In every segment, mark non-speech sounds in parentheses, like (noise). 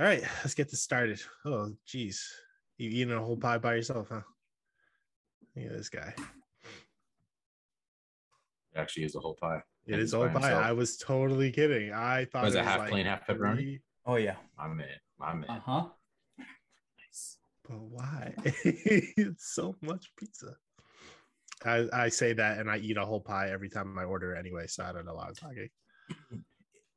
All right, let's get this started. Oh, geez. You eating a whole pie by yourself, huh? Look at this guy. It actually is a whole pie. It And is he's all pie. himself. I was totally kidding. I thought Was it was a half like plain, half pepperoni? three- Oh yeah. My man, my man. Uh huh. Nice. But why? it's (laughs) so much pizza. I, I say that and I eat a whole pie every time I order anyway, so I don't know why I'm talking. (clears throat)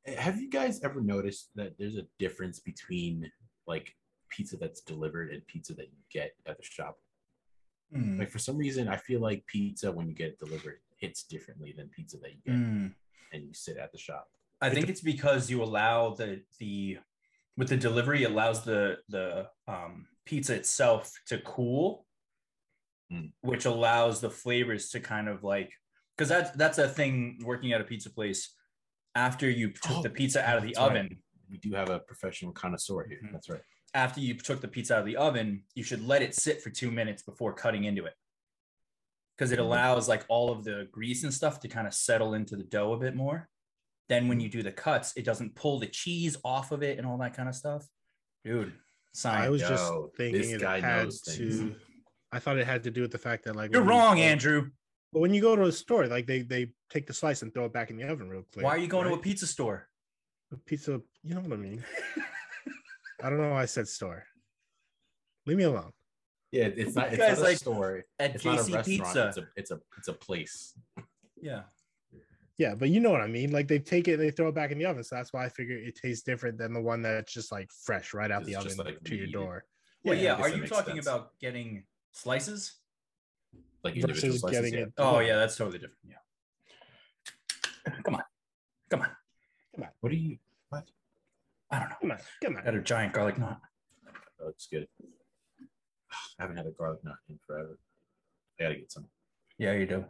Have you guys ever noticed that there's a difference between like pizza that's delivered and pizza that you get at the shop? Mm. Like for some reason, I feel like pizza when you get it delivered hits differently than pizza that you get Mm. and you sit at the shop. I think it's because you allow the the with the delivery allows the the um, pizza itself to cool, Mm. which allows the flavors to kind of like because that's that's a thing working at a pizza place. After you took Oh, the pizza out of the that's right. oven, We do have a professional connoisseur here. Mhm. That's right. after you took the pizza out of the oven, you should let it sit for two minutes before cutting into it. Because it Mhm. allows like all of the grease and stuff to kind of settle into the dough a bit more. Then when you do the cuts, it doesn't pull the cheese off of it and all that kind of stuff. Dude, I science. was just Yo, thinking this it guy had knows to. things. I thought it had to do with the fact that like You're when you wrong, Andrew. But when you go to a store, like they they take the slice and throw it back in the oven real quick. Why are you going to a pizza store? a pizza? You know what I mean? (laughs) I don't know why I said store. Leave me alone. Yeah, it's not. It's not guys a like store. At It's not a restaurant. Pizza. It's a it's a it's a place. yeah. Yeah, but you know what I mean. Like they take it, and they throw it back in the oven. So that's why I figure it tastes different than the one that's just like fresh right out the oven like, to your door. Well, Yeah, yeah. Are you talking sense. about getting slices? Like individual Versus slices. getting yeah. it. Oh, yeah. That's totally different. Yeah. Come on. Come on. Come on. What are you? What? I don't know. Come on, come Got on. a giant garlic knot. Oh, it's good. I haven't had a garlic nut in forever. I gotta get some. Yeah, you do.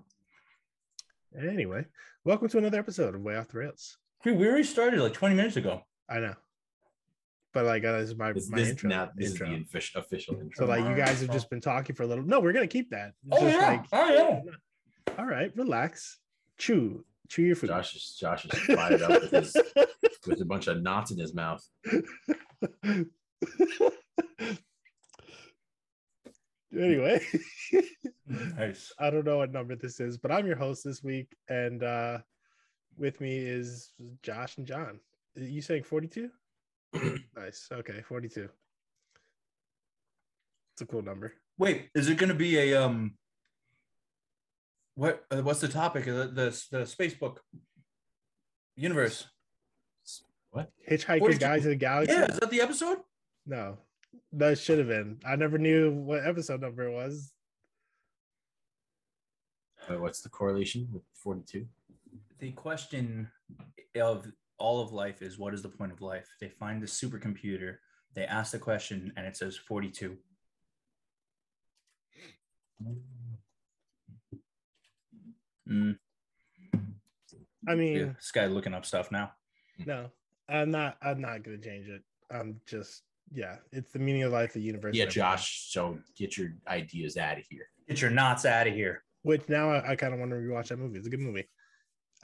Anyway, welcome to another episode of Way Off the Rails. Dude, we already started like 20 minutes ago. I know, but like uh, this is my This, my this, intro. now, this intro. is the official, official intro. So like you guys have just been talking for a little. No, we're gonna keep that. It's Oh, just yeah. like, Oh, yeah. all right, relax, chew, chew your food. Josh is Josh is fired up with his (laughs) with a bunch of knots in his mouth. (laughs) anyway, Nice. (laughs) I don't know what number this is, but I'm your host this week, and uh with me is Josh and John. You saying 42? (clears throat) nice. Okay, 42. It's a cool number. Wait, is it going to be a um? What uh, what's the topic of the the, the space book universe? What? Hitchhiker 42. Guys in the Galaxy. Yeah, is that the episode? No, that should have been. I never knew what episode number it was. Uh, what's the correlation with forty-two? The question of all of life is what is the point of life? They find the supercomputer, they ask the question, and it says 42. Mm, I mean, yeah, this guy looking up stuff now. no, I'm not. I'm not gonna change it. I'm just, yeah, it's the meaning of life, the universe. Yeah. Josh. So get your ideas out of here. Get your knots out of here. Which now I, I kind of want to rewatch that movie. It's a good movie.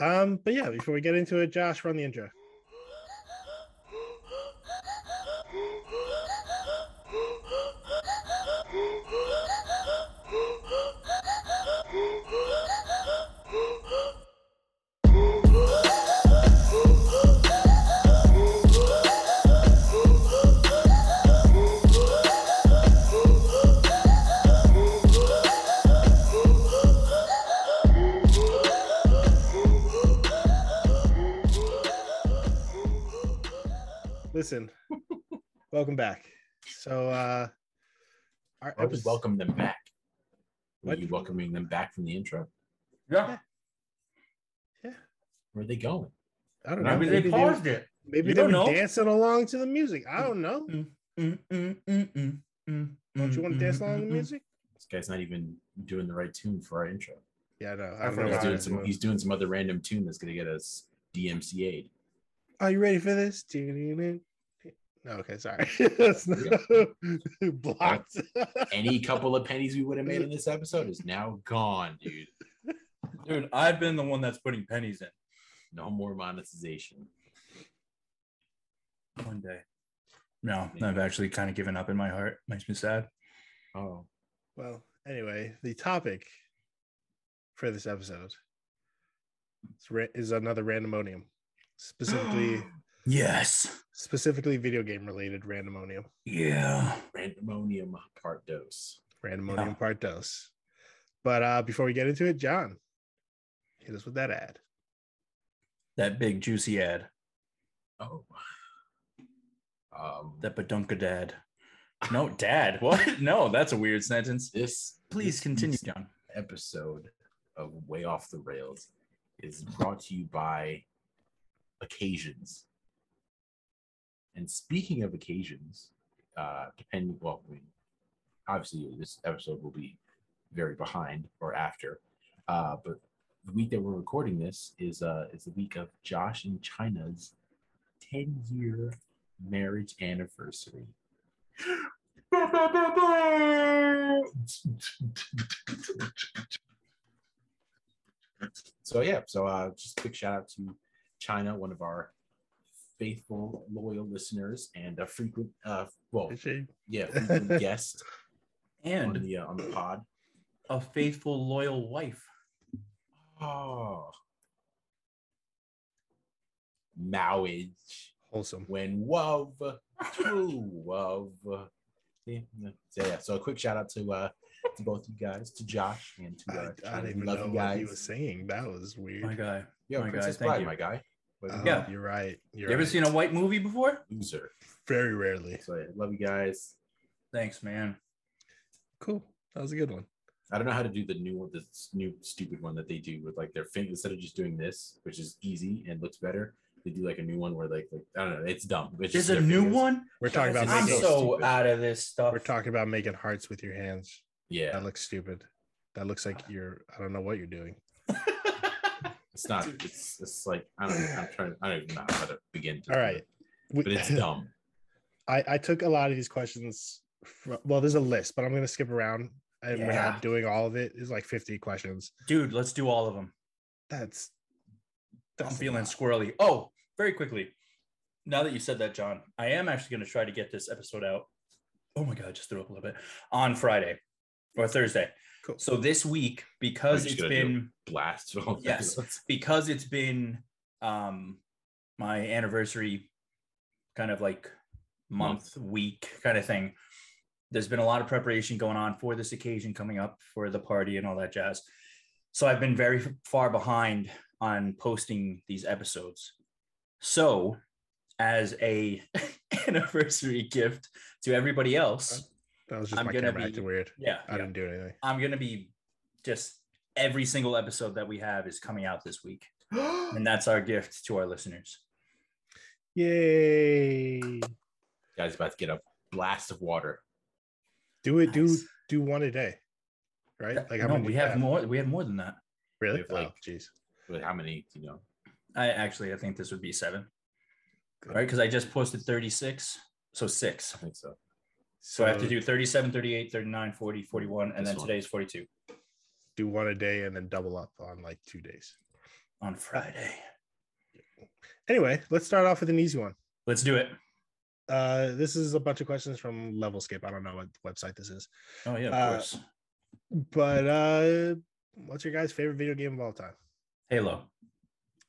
Um, but yeah, before we get into it, Josh, run the intro. Listen, (laughs) welcome back. So, uh, our Why would welcome them back? Were What? you welcoming them back from the intro? Yeah. yeah, Where are they going? I don't know. Maybe they paused it. Maybe You they were know. dancing along to the music. I don't know. Mm, mm, mm, Don't you want to dance along to the music? This guy's not even doing the right tune for our intro. Yeah, no. I I don't know forgot. He's doing some. doing- He's doing some other random tune that's gonna get us DMCA'd. Are you ready for this? No, okay, sorry. (laughs) (laughs) Blocked. Any couple of pennies we would have made in this episode is now gone, dude. Dude, I've been the one that's putting pennies in No more monetization. one day. No, I've actually kind of given up in my heart. Makes me sad. Oh, Well, anyway, the topic for this episode is, ra- is another randomonium, specifically (gasps) Yes. specifically video game related randomonium. Yeah. randomonium part dose. Randomonium Yeah. part dos. But uh before we get into it, John, hit us with that ad. That big juicy ad. Oh. Um, That badunka dad. No, dad. What? (laughs) No, that's a weird sentence. this Please this continue, John. episode of Way Off the Rails is brought to you by Occasions. And speaking of occasions, uh, depending, well, I mean, obviously this episode will be very behind or after, uh, but the week that we're recording this is uh is the week of Josh and China's 10 year marriage anniversary. (gasps) So yeah, so uh just a big shout out to China, one of our faithful, loyal listeners and a frequent uh well yeah, (laughs) frequent guest on And the uh, on the pod. a faithful, loyal wife. Oh marriage Wholesome. when love true love. Yeah, yeah. So yeah, so a quick shout out to uh to both you guys, to Josh and to I, uh, I China. didn't even love know you what he was saying. That was weird. My guy. Yeah, my guy, Princess thank Bride, you. my guy. What Oh, Yeah. You're right. You're You ever right. seen a white movie before? loser. Very rarely. So yeah, love you guys. Thanks, man. Cool. That was a good one. I don't know how to do the new one, this new stupid one that they do with like their finger instead of just doing this, which is easy and looks better. They do like a new one where like, like I don't know, it's dumb. It's just There's a new fingers. one. We're talking about I'm so so stupid. out of this stuff. We're talking about making hearts with your hands. Yeah, That looks stupid. That looks like you're. I don't know what you're doing. It's not. (laughs) It's it's like I don't. I'm trying. I don't even know how to begin. To All do right. it, but it's (laughs) dumb. I, I took a lot of these questions. From, well, there's a list, but I'm going to skip around and we're not doing all of it. It's like 50 questions. Dude, let's do all of them. That's. I'm feeling lot. squirrely. Oh, very quickly. Now that you said that, John, I am actually going to try to get this episode out. Oh my God, I just threw up a little bit on Friday or Thursday. Cool. So this week, because it's been Blast. Yes. (laughs) because it's been um my anniversary kind of like month, week kind of thing. There's been a lot of preparation going on for this occasion coming up for the party and all that jazz. So I've been very far behind on posting these episodes. So as a (laughs) anniversary gift to everybody else, That was just I'm my gonna camera be- acting weird. yeah, I yeah. didn't do anything. I'm gonna be just every single episode that we have is coming out this week. (gasps) And that's our gift to our listeners. Yay. Guys, about to get a blast of water. Do it. Do Nice. do one a day. Right? Like how no, many we do you have more. We have more than that. Really? We like- oh, jeez. But how many? You know, I actually, I think this would be seven, Good. right? Because I just posted 36, so six. I think so. So I have to do 37, 38, 39, 40, 41, and then one. today's 42 do one a day and then double up on like two days. on Friday. Anyway, let's start off with an easy one. Let's do it. Uh, this is a bunch of questions from Levelscape. I don't know what website this is, Oh, yeah, of Uh, course. but uh, what's your guys' favorite video game of all time? Halo.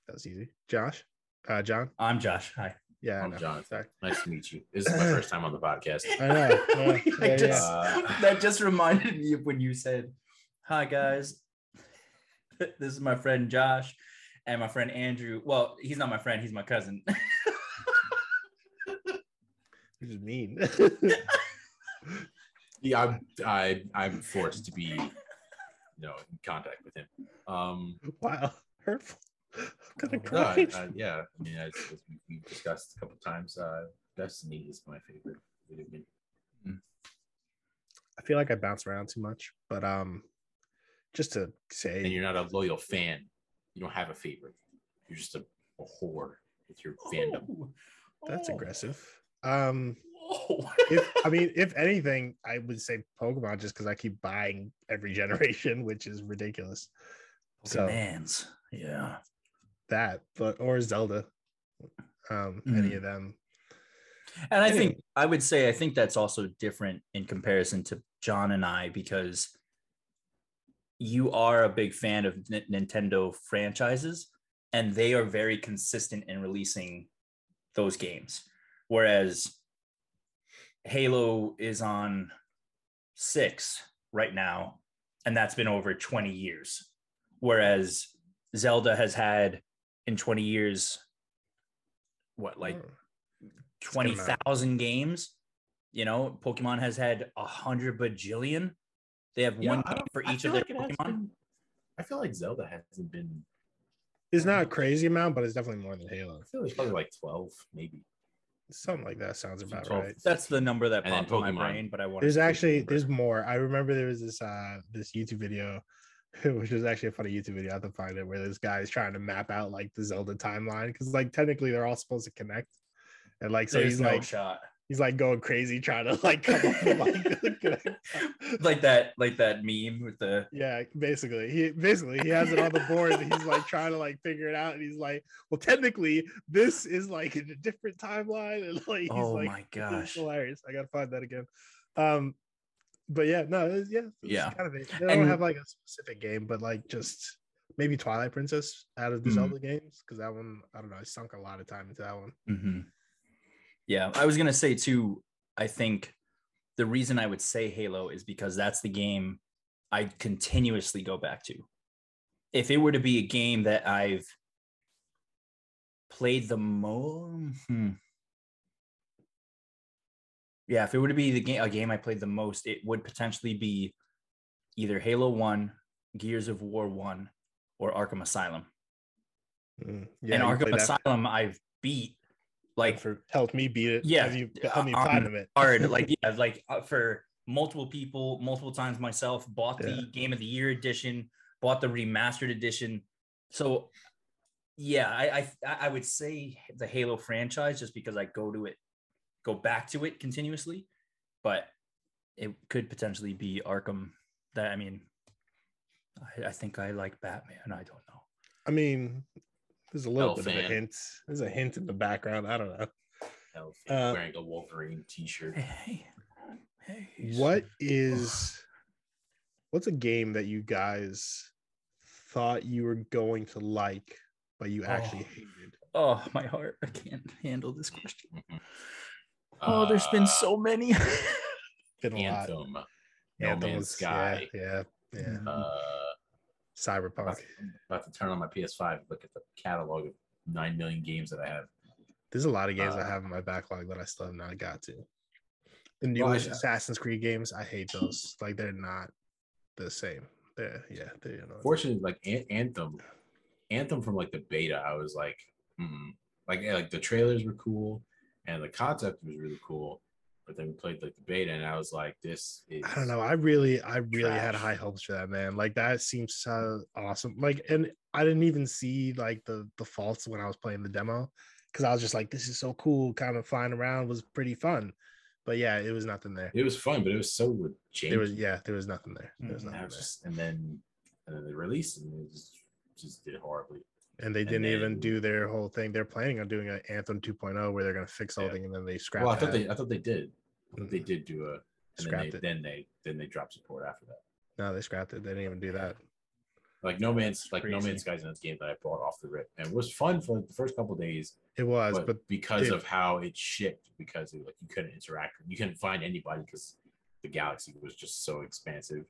That was easy. Josh, uh, John. I'm Josh. Hi. Yeah, I I'm John. Jonathan. Sorry. Nice to meet you. This is my (laughs) first time on the podcast. I know. (laughs) Yeah, I yeah, yeah. just, Uh, that just reminded me of when you said, Hi, guys. (laughs) this is my friend Josh and my friend Andrew. Well, he's not my friend, he's my cousin. Which is mean. Yeah, I'm I I'm forced to be, you know, in contact with him. Um, wow, hurtful. (laughs) I'm gonna no, cry. I- I- yeah, I mean, as, as we, we've discussed a couple times, uh, Destiny is my favorite video game. I feel like I bounce around too much, but um, just to say, And you're not a loyal fan. You don't have a favorite. You're just a, a whore with your fandom. Oh. (laughs) that's Oh. aggressive. Um, Oh. if I (laughs) mean, if anything, I would say Pokemon just because I keep buying every generation, which is ridiculous. So Pokemans. Yeah. That, but or Zelda, um, any Mhm. of them. And I think I would say I think that's also different in comparison to John and I because you are a big fan of N- Nintendo franchises and they are very consistent in releasing those games. Whereas Halo is on 6 right now and that's been over 20 years. Whereas Zelda has had in 20 years what like Oh. twenty amount. games. You know, Pokemon has had a hundred bajillion. They have one game for I each of their like Pokemon. been- I feel like Zelda hasn't been. It's not a crazy amount, but it's definitely more than Halo. I feel like it's probably like twelve, maybe. Something like that sounds about 12. right. That's the number that popped in my brain, but I want There's actually there's more. I remember there was this uh this YouTube video, (laughs) which is actually a funny YouTube video. I have to find it where this guy is trying to map out like the Zelda timeline because like technically they're all supposed to connect, and like so There's he's no like shot. he's like going crazy trying to like come up with like. (laughs) (laughs) Like that, like that meme with the yeah basically he basically he has it on the board and he's like trying to like figure it out and he's like well technically this is like in a different timeline and like he's Oh like my gosh. hilarious i gotta find that again um but yeah no it's, yeah it's Yeah. kind of it. they don't And- have like a specific game but like just maybe twilight princess out of the Mhm. zelda games because that one i don't know i sunk a lot of time into that one Mhm. Yeah, I was gonna say too. I think the reason I would say Halo is because that's the game I continuously go back to. If it were to be a game that I've played the most, yeah, if it were to be the game a game I played the most, it would potentially be either Halo One, Gears of War One, or Arkham Asylum. Mm, and Arkham Asylum I've beat like for helped me beat it? Yeah, have you helped me platinum it? hard like (laughs) yeah like uh, for multiple people multiple times myself bought the game of the year edition bought the remastered edition. So yeah I, I i would say the halo franchise just because i go to it go back to it continuously but it could potentially be arkham that i mean i, I think i like batman i don't know I mean, there's a little Hell bit of a hint. There's a hint in the background. I don't know. Elf Uh, wearing a Wolverine T-shirt. hey hey What (sighs) is what's a game that you guys thought you were going to like, but you actually Oh. hated? oh my heart i can't handle this question Mhm. Oh, there's been Uh, so many. (laughs) Been a lot. Anthem, No Anthem Man's Sky. Yeah, yeah, yeah. Uh, Cyberpunk. about, about to turn on my PS5, look at the catalog of nine million games that I have. There's a lot of games I uh, have in my backlog that I still have not got to. The Well, newest Assassin's Creed games, I hate those. like they're not the same. They're yeah, they you know. Fortunately, like An- Anthem, Anthem from like the beta, I was like, mm. like yeah, like the trailers were cool and the concept was really cool, but then we played like the beta and I was like, this is I don't know. I really, I really had high hopes for that man. Like that seems so awesome. Like, and I didn't even see like the the faults when I was playing the demo because I was just like, this is so cool. Kind of flying around was pretty fun, but yeah, it was nothing there. It was fun, but it was so janky. There was yeah, there was nothing there. There was mm, and, I nothing there. just, and then and then they released and it just, just did horribly. And they and didn't even then- do their whole thing. They're planning on doing an Anthem 2.0 where they're gonna fix Yeah. everything and then they scrap. well, I thought that. they I thought they did. Thought they did do a and then scrapped they, it. then they then they dropped support after that. No, they scrapped it. They didn't even do that. Like No Man's like No Crazy. Man's Sky's another game that I bought off the rip and it was fun for like, the first couple days, It was, but, but because it- of how it shipped, because it, like you couldn't interact, you couldn't find anybody because the galaxy was just so expansive.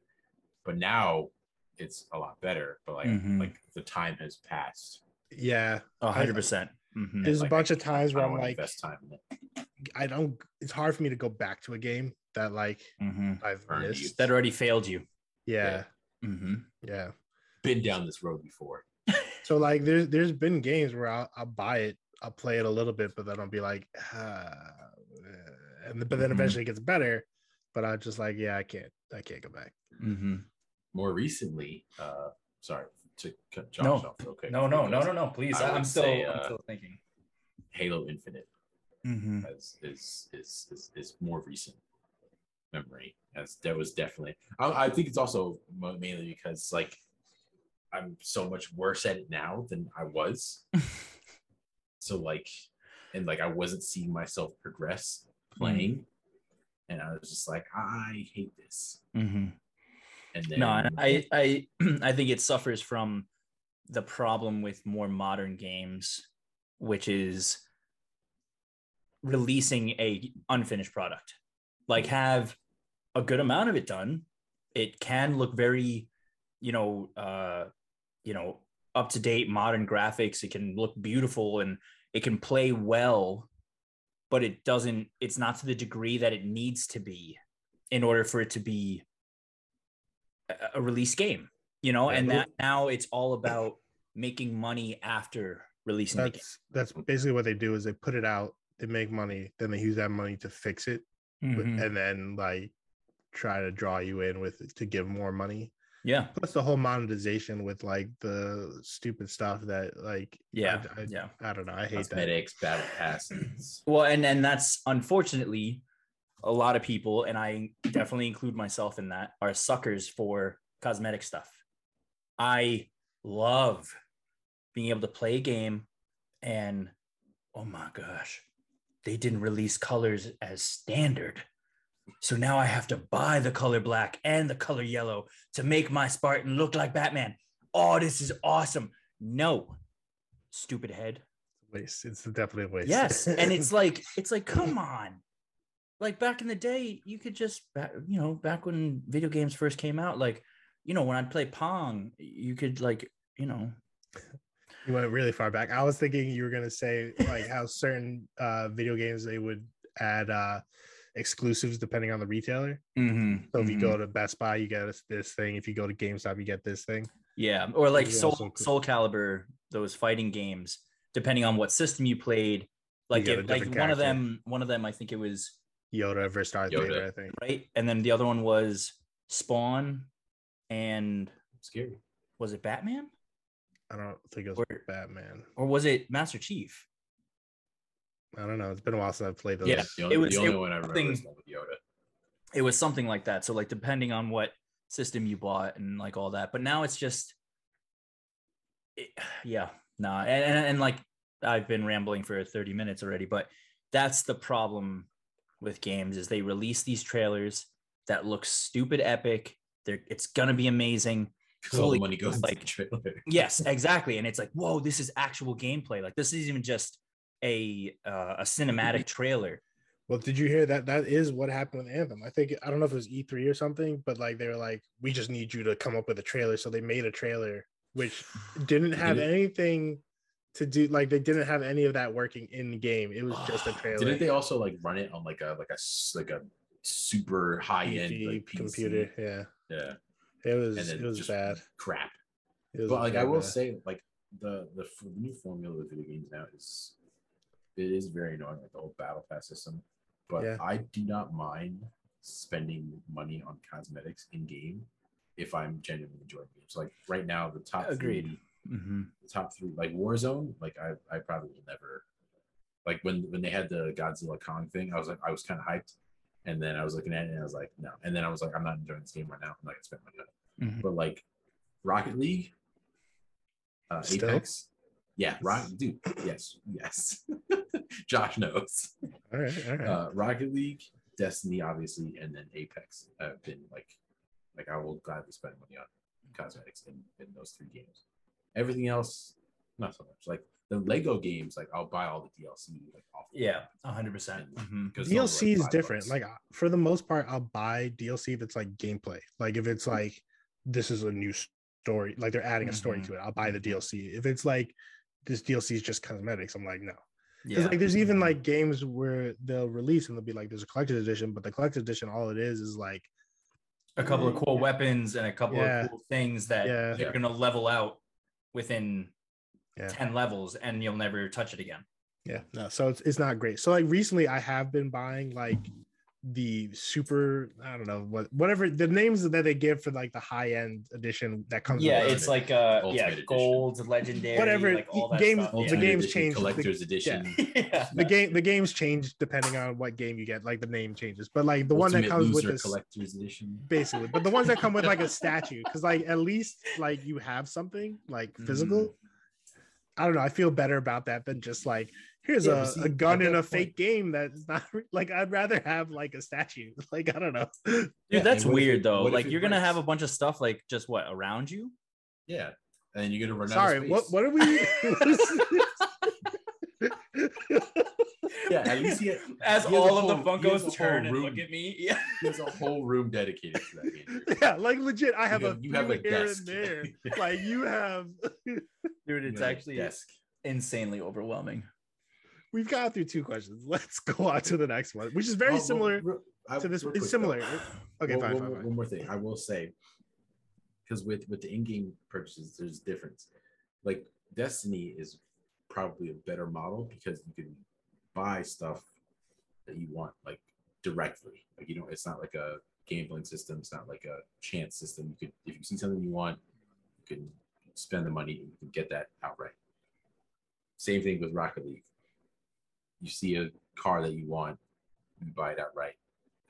But now it's a lot better. But like Mhm. like the time has passed. yeah, A hundred percent. Mhm. There's a bunch I- of times where I'm like, best time in it. I don't. It's hard for me to go back to a game that like Mhm. I've Burned you. missed. That already failed you. Yeah, hmm yeah. Been down this road before. (laughs) So like, there's there's been games where I'll, I'll buy it, I'll play it a little bit, but then I'll be like, ah, eh, and but then Mhm. eventually it gets better. But I'm just like, yeah, I can't, I can't go back. hmm More recently, uh sorry to cut Josh No. off real quick. No, no, no, no, no. Please, I am still, say, I'm uh, still thinking. Halo Infinite hmm as is is is, is more recent memory as that was definitely I, I think it's also mainly because like i'm so much worse at it now than i was (laughs) so like and like I wasn't seeing myself progress playing, and I was just like, I hate this. Mhm. And then No, I I (clears throat) I think it suffers from the problem with more modern games, which is releasing a unfinished product. Like have a good amount of it done. It can look very, you know, uh, you know, up to date modern graphics. It can look beautiful and it can play well, but it doesn't. It's not to the degree that it needs to be in order for it to be a- a release game. You know, Yeah, and that now it's all about making money after releasing the game. That's that's basically what they do is they put it out, they make money, then they use that money to fix it, but- Mhm. and then like try to draw you in with it to give more money. Yeah, Plus the whole monetization with like the stupid stuff that like yeah, I, I, yeah. I don't know. I hate that. cosmetics, battle passes. Well, and and that's unfortunately a lot of people, and I definitely include myself in that, are suckers for cosmetic stuff. I love being able to play a game and oh my gosh, they didn't release colors as standard. So now I have to buy the color black and the color yellow to make my Spartan look like Batman. Oh, this is awesome. No, stupid head. Waste. It's definitely a waste. Yes, and it's (laughs) like it's like come on. Like back in the day, you could just back, you know, back when video games first came out, like, you know, when I'd play Pong, you could like, you know, (laughs) You went really far back. I was thinking you were gonna say like how certain uh video games they would add uh exclusives depending on the retailer. mhm, So if you mhm. go to Best Buy, you get this, thing. If you go to GameStop, you get this thing. yeah, or like Soul so cool. Soul Calibur, those fighting games, depending on what system you played. Like if, like one of them, one of them, I think it was Yoda versus Darth Yoda. Vader, I think. right, and then the other one was Spawn, and Scary. was it Batman I don't think it was Or- Batman. or was it Master Chief? I don't know. It's been a while since I've played those. Yeah. The only, It was- the only it one I remember something- is with Yoda. it was something like that so like depending on what system you bought and like all that but now it's just it, (sighs) yeah nah and, and and like i've been rambling for 30 minutes already but that's the problem with games is they release these trailers that look stupid epic they're it's gonna be amazing 'Cause all Holy- the money goes into like- the trailer. (laughs) yes exactly and it's like whoa this is actual gameplay like this isn't even just a uh, a cinematic trailer Well, did you hear that? That is what happened with Anthem. I think I don't know if it was E3 or something, but like they were like, we just need you to come up with a trailer. So they made a trailer which didn't have anything to do. Like they didn't have any of that working in the game. It was just a (sighs) trailer. Didn't they also like run it on like a like a like a super high end like, computer? Yeah, Yeah, it was. It was bad. crap. It was But like I will bad. say, like the the the new formula with video games now is it is very annoying, like the whole battle pass system. But Yeah. I do not mind spending money on cosmetics in game if I'm genuinely enjoying games. Like right now, the top Agreed. three, Mhm. the top three, like Warzone, like I I probably will never. Like when when they had the Godzilla Kong thing, I was like I was kind of hyped, and then I was looking at it and I was like no, and then I was like I'm not enjoying this game right now. I'm not gonna spend money on it Mhm. but like Rocket League, uh, Still? Apex, yeah, Rocket, dude, yes, yes, (laughs) Josh knows. All right, all right. Uh, Rocket League, Destiny, obviously, and then Apex I've been like, like I will gladly spend money on cosmetics in, in those three games. Everything else, not so much. Like the Lego games, like I'll buy all the DLC. Like off Yeah, a hundred percent. 'cause they'll DLC is different. bucks. Like for the most part, I'll buy DLC if it's like gameplay. Like if it's like this is a new story, like they're adding a story Mhm. to it, I'll buy the DLC. If it's like this DLC is just cosmetics, I'm like no. Yeah. like there's even Mhm. like games where they'll release and they'll be like there's a collector's edition, but the collector's edition all it is is like a couple of cool weapons and a couple Yeah. of cool things that Yeah. you're gonna level out within Yeah. 10 levels and you'll never touch it again. yeah no so it's, it's not great. So like recently I have been buying like the super I don't know what whatever the names that they give for like the high end edition that comes Yeah, the- it's like uh Ultimate yeah, edition. gold, legendary, Whatever, like all that game- stuff. the yeah. games Edition, changed. The- collector's edition. yeah. (laughs) the game the games change depending on what game you get like the name changes but like the one that comes with Loser this collector's edition. basically but the ones that come with like a (laughs) statue because like at least like you have something like physical I don't know. I feel better about that than just like here's Yeah, a, see, a gun in that a fake game that's not (laughs) like I'd rather have like a statue. (laughs) Like I don't know. (laughs) Dude, Yeah, that's and what if weird though. Like you're gonna have a bunch of stuff like just what around you. Yeah, and then you're gonna run Sorry, out of what space. what are we? Yeah, at least he, had- As he has a all of the whole- he Funkos turn and room. look at me. Yeah. he has a whole room dedicated to that game. yeah, like legit. I have You a have- you have a here desk. and there. Like you have. Dude, it's have a actually desk. insanely overwhelming. We've got through two questions. (laughs) Let's go on to the next one, which is very Oh, well, similar I- to this. It's similar. though. Okay, One- fine, one, fine, more- fine. one more thing I will say, because with with the in-game purchases, there's difference. Like Destiny is probably a better model because you can buy stuff that you want like directly. Like you know, it's not like a gambling system. It's not like a chance system. You could if you see something you want, you can spend the money and you can get that outright. Same thing with Rocket League. You see a car that you want, you buy it outright.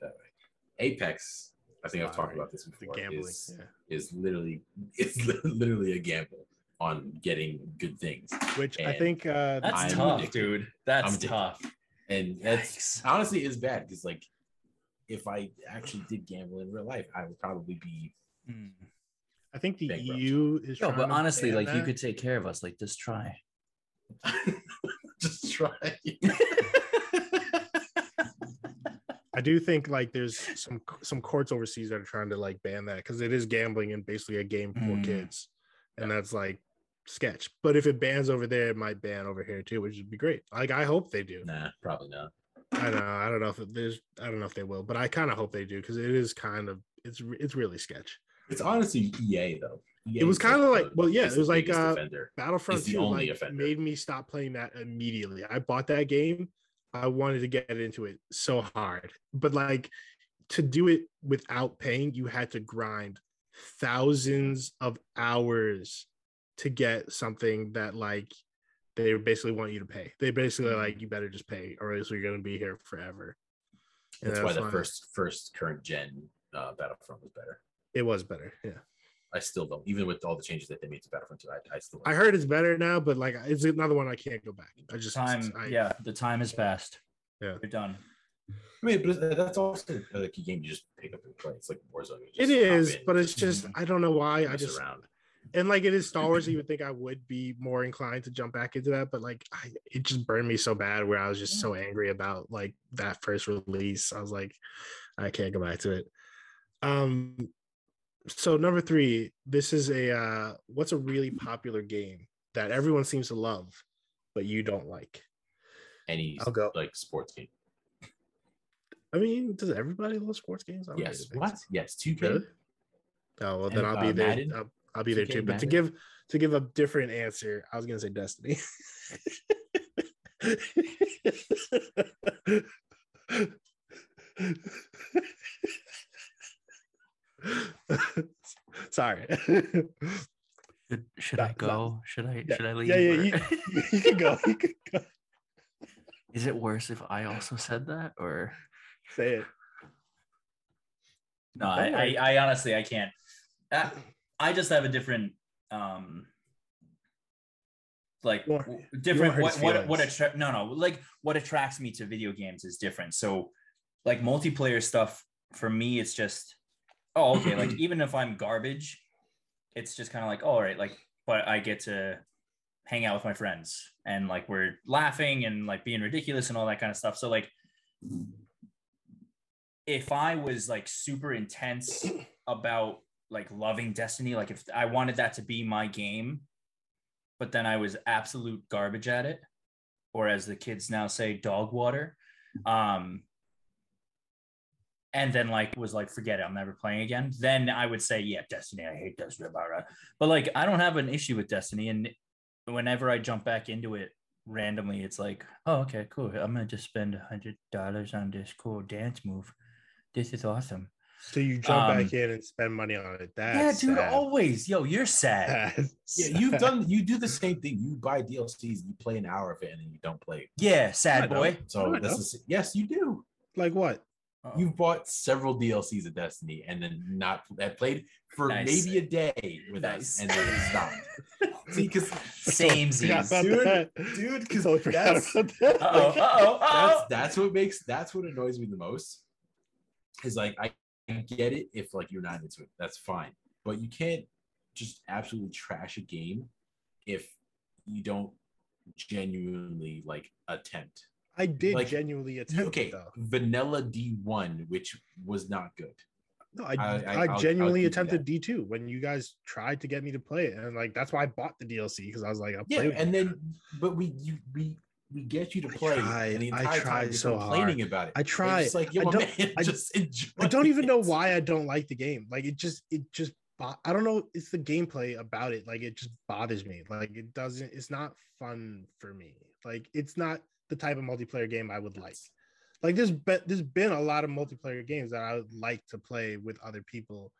That way. Apex, I think I've talked about this before. The gambling. Is, yeah. is literally (laughs) it's literally a gamble on getting good things, Which I think uh, That's I'm tough, addicted. dude. That's I'm tough. and that's Yikes. honestly is bad because like if I actually did gamble in real life, I would probably be Hmm. I think the bankrupt. EU is. No, but honestly, ban like you could take care of us. Like just try. (laughs) just try. (laughs) I do think like there's some some courts overseas that are trying to like ban that because it is gambling and basically a game for Mm. kids, and that's like sketch. But if it bans over there, it might ban over here too, which would be great. Like I hope they do. nah, probably not. I know. I don't know if there's. I don't know if they will, but I kind of hope they do because it is kind of it's it's really sketch. It's honestly EA though. EA It was kinda like- well, yeah, it was like, uh, defender. Battlefront It's the 2 only like, offender. made me stop playing that immediately. I bought that game. I wanted to get into it so hard, but like to do it without paying, you had to grind thousands of hours to get something that like they basically want you to pay. They basically like you better just pay, or else you're gonna be here forever. And That's why the first first current gen uh, Battlefront was better. it was better. Yeah, I still don't, even with all the changes that they made to Battlefront 2, I, I still. I heard it's better now, but like it's another one I can't go back. I just Time. I, yeah, the time has passed. Yeah. You're done. I mean, but that's also like a game you just pick up and play. It's like Warzone. you It just hop is, in, but it's just I don't know why. I just around. and like it is Star Wars. You would (laughs) think I would be more inclined to jump back into that, but like I, it just burned me so bad where I was just so angry about like that first release. I was like, I can't go back to it. Um, so number three, this is a uh, what's a really popular game that everyone seems to love, but you don't like. Any I'll go. like sports game. I mean, does everybody love sports games? I don't Yes. really What? so. Yes. 2K. Really? Oh well, then I'll uh, be there. I'll, I'll be there 2K too. But to give to give a different answer, I was gonna say Destiny. (laughs) Sorry. Should, (laughs) should That- I that- go? Should I? yeah, Should I leave? yeah, yeah. or- You, (laughs) (laughs) you can go. You can go. Is it worse if I also said that, or Say it. no? I, I. I honestly, I can't. I, I just have a different, um, like You w- different. want What what what feelings. attract? No, no. Like what attracts me to video games is different. So, like multiplayer stuff for me, it's just, oh, okay. like (clears throat) even if I'm garbage, it's just kind of like, oh, all right, like, but I get to hang out with my friends and like we're laughing and like being ridiculous and all that kind of stuff. So like if I was like super intense about like loving Destiny, like if I wanted that to be my game, but then I was absolute garbage at it, or as the kids now say, dog water. Um and then like was like forget it i'm never playing again then i would say yeah destiny i hate destiny blah, blah. but like i don't have an issue with destiny and whenever I jump back into it randomly, it's like, oh, okay, cool. I'm gonna just spend a hundred dollars on this cool dance move. This is awesome. So you jump Um, back in and spend money on it. That's yeah, dude, sad. always. Yo, you're sad. That's Yeah, you've sad. done. You do the same thing. You buy DLCs, you play an hour of it, and then you don't play. it. Yeah, sad know. boy. So I that's know. the, s- yes, you do. like what? Uh-oh. You've bought several DLCs of Destiny and then not that played for Nice. maybe a day with Nice. us and then stopped. (laughs) See, because same Dude, that. dude, because Totally that's that. (laughs) Uh-oh, uh-oh, that's that's what makes that's what annoys me the most. Is like I get it if like you're not into it, that's fine, but you can't just absolutely trash a game if you don't genuinely like attempt. I did Like, genuinely attempt Okay, it vanilla D1, which was not good. No, I, I- I, I- I'll- I'll genuinely attempted D2 when you guys tried to get me to play it. And like that's why I bought the DLC because I was like, I'll Yeah, play and then but we you we we get you to I play, tried, and the I entire time tried you're so complaining hard. about it. I And it's tried. like yo, I don't- man, I- (laughs) just enjoy. I don't even know why I don't like the game. Like it just it just I don't know. It's the gameplay about it. Like it just bothers me. Like it doesn't. It's not fun for me. Like it's not the type of multiplayer game I would like. Like there's been there's been a lot of multiplayer games that I would like to play with other people.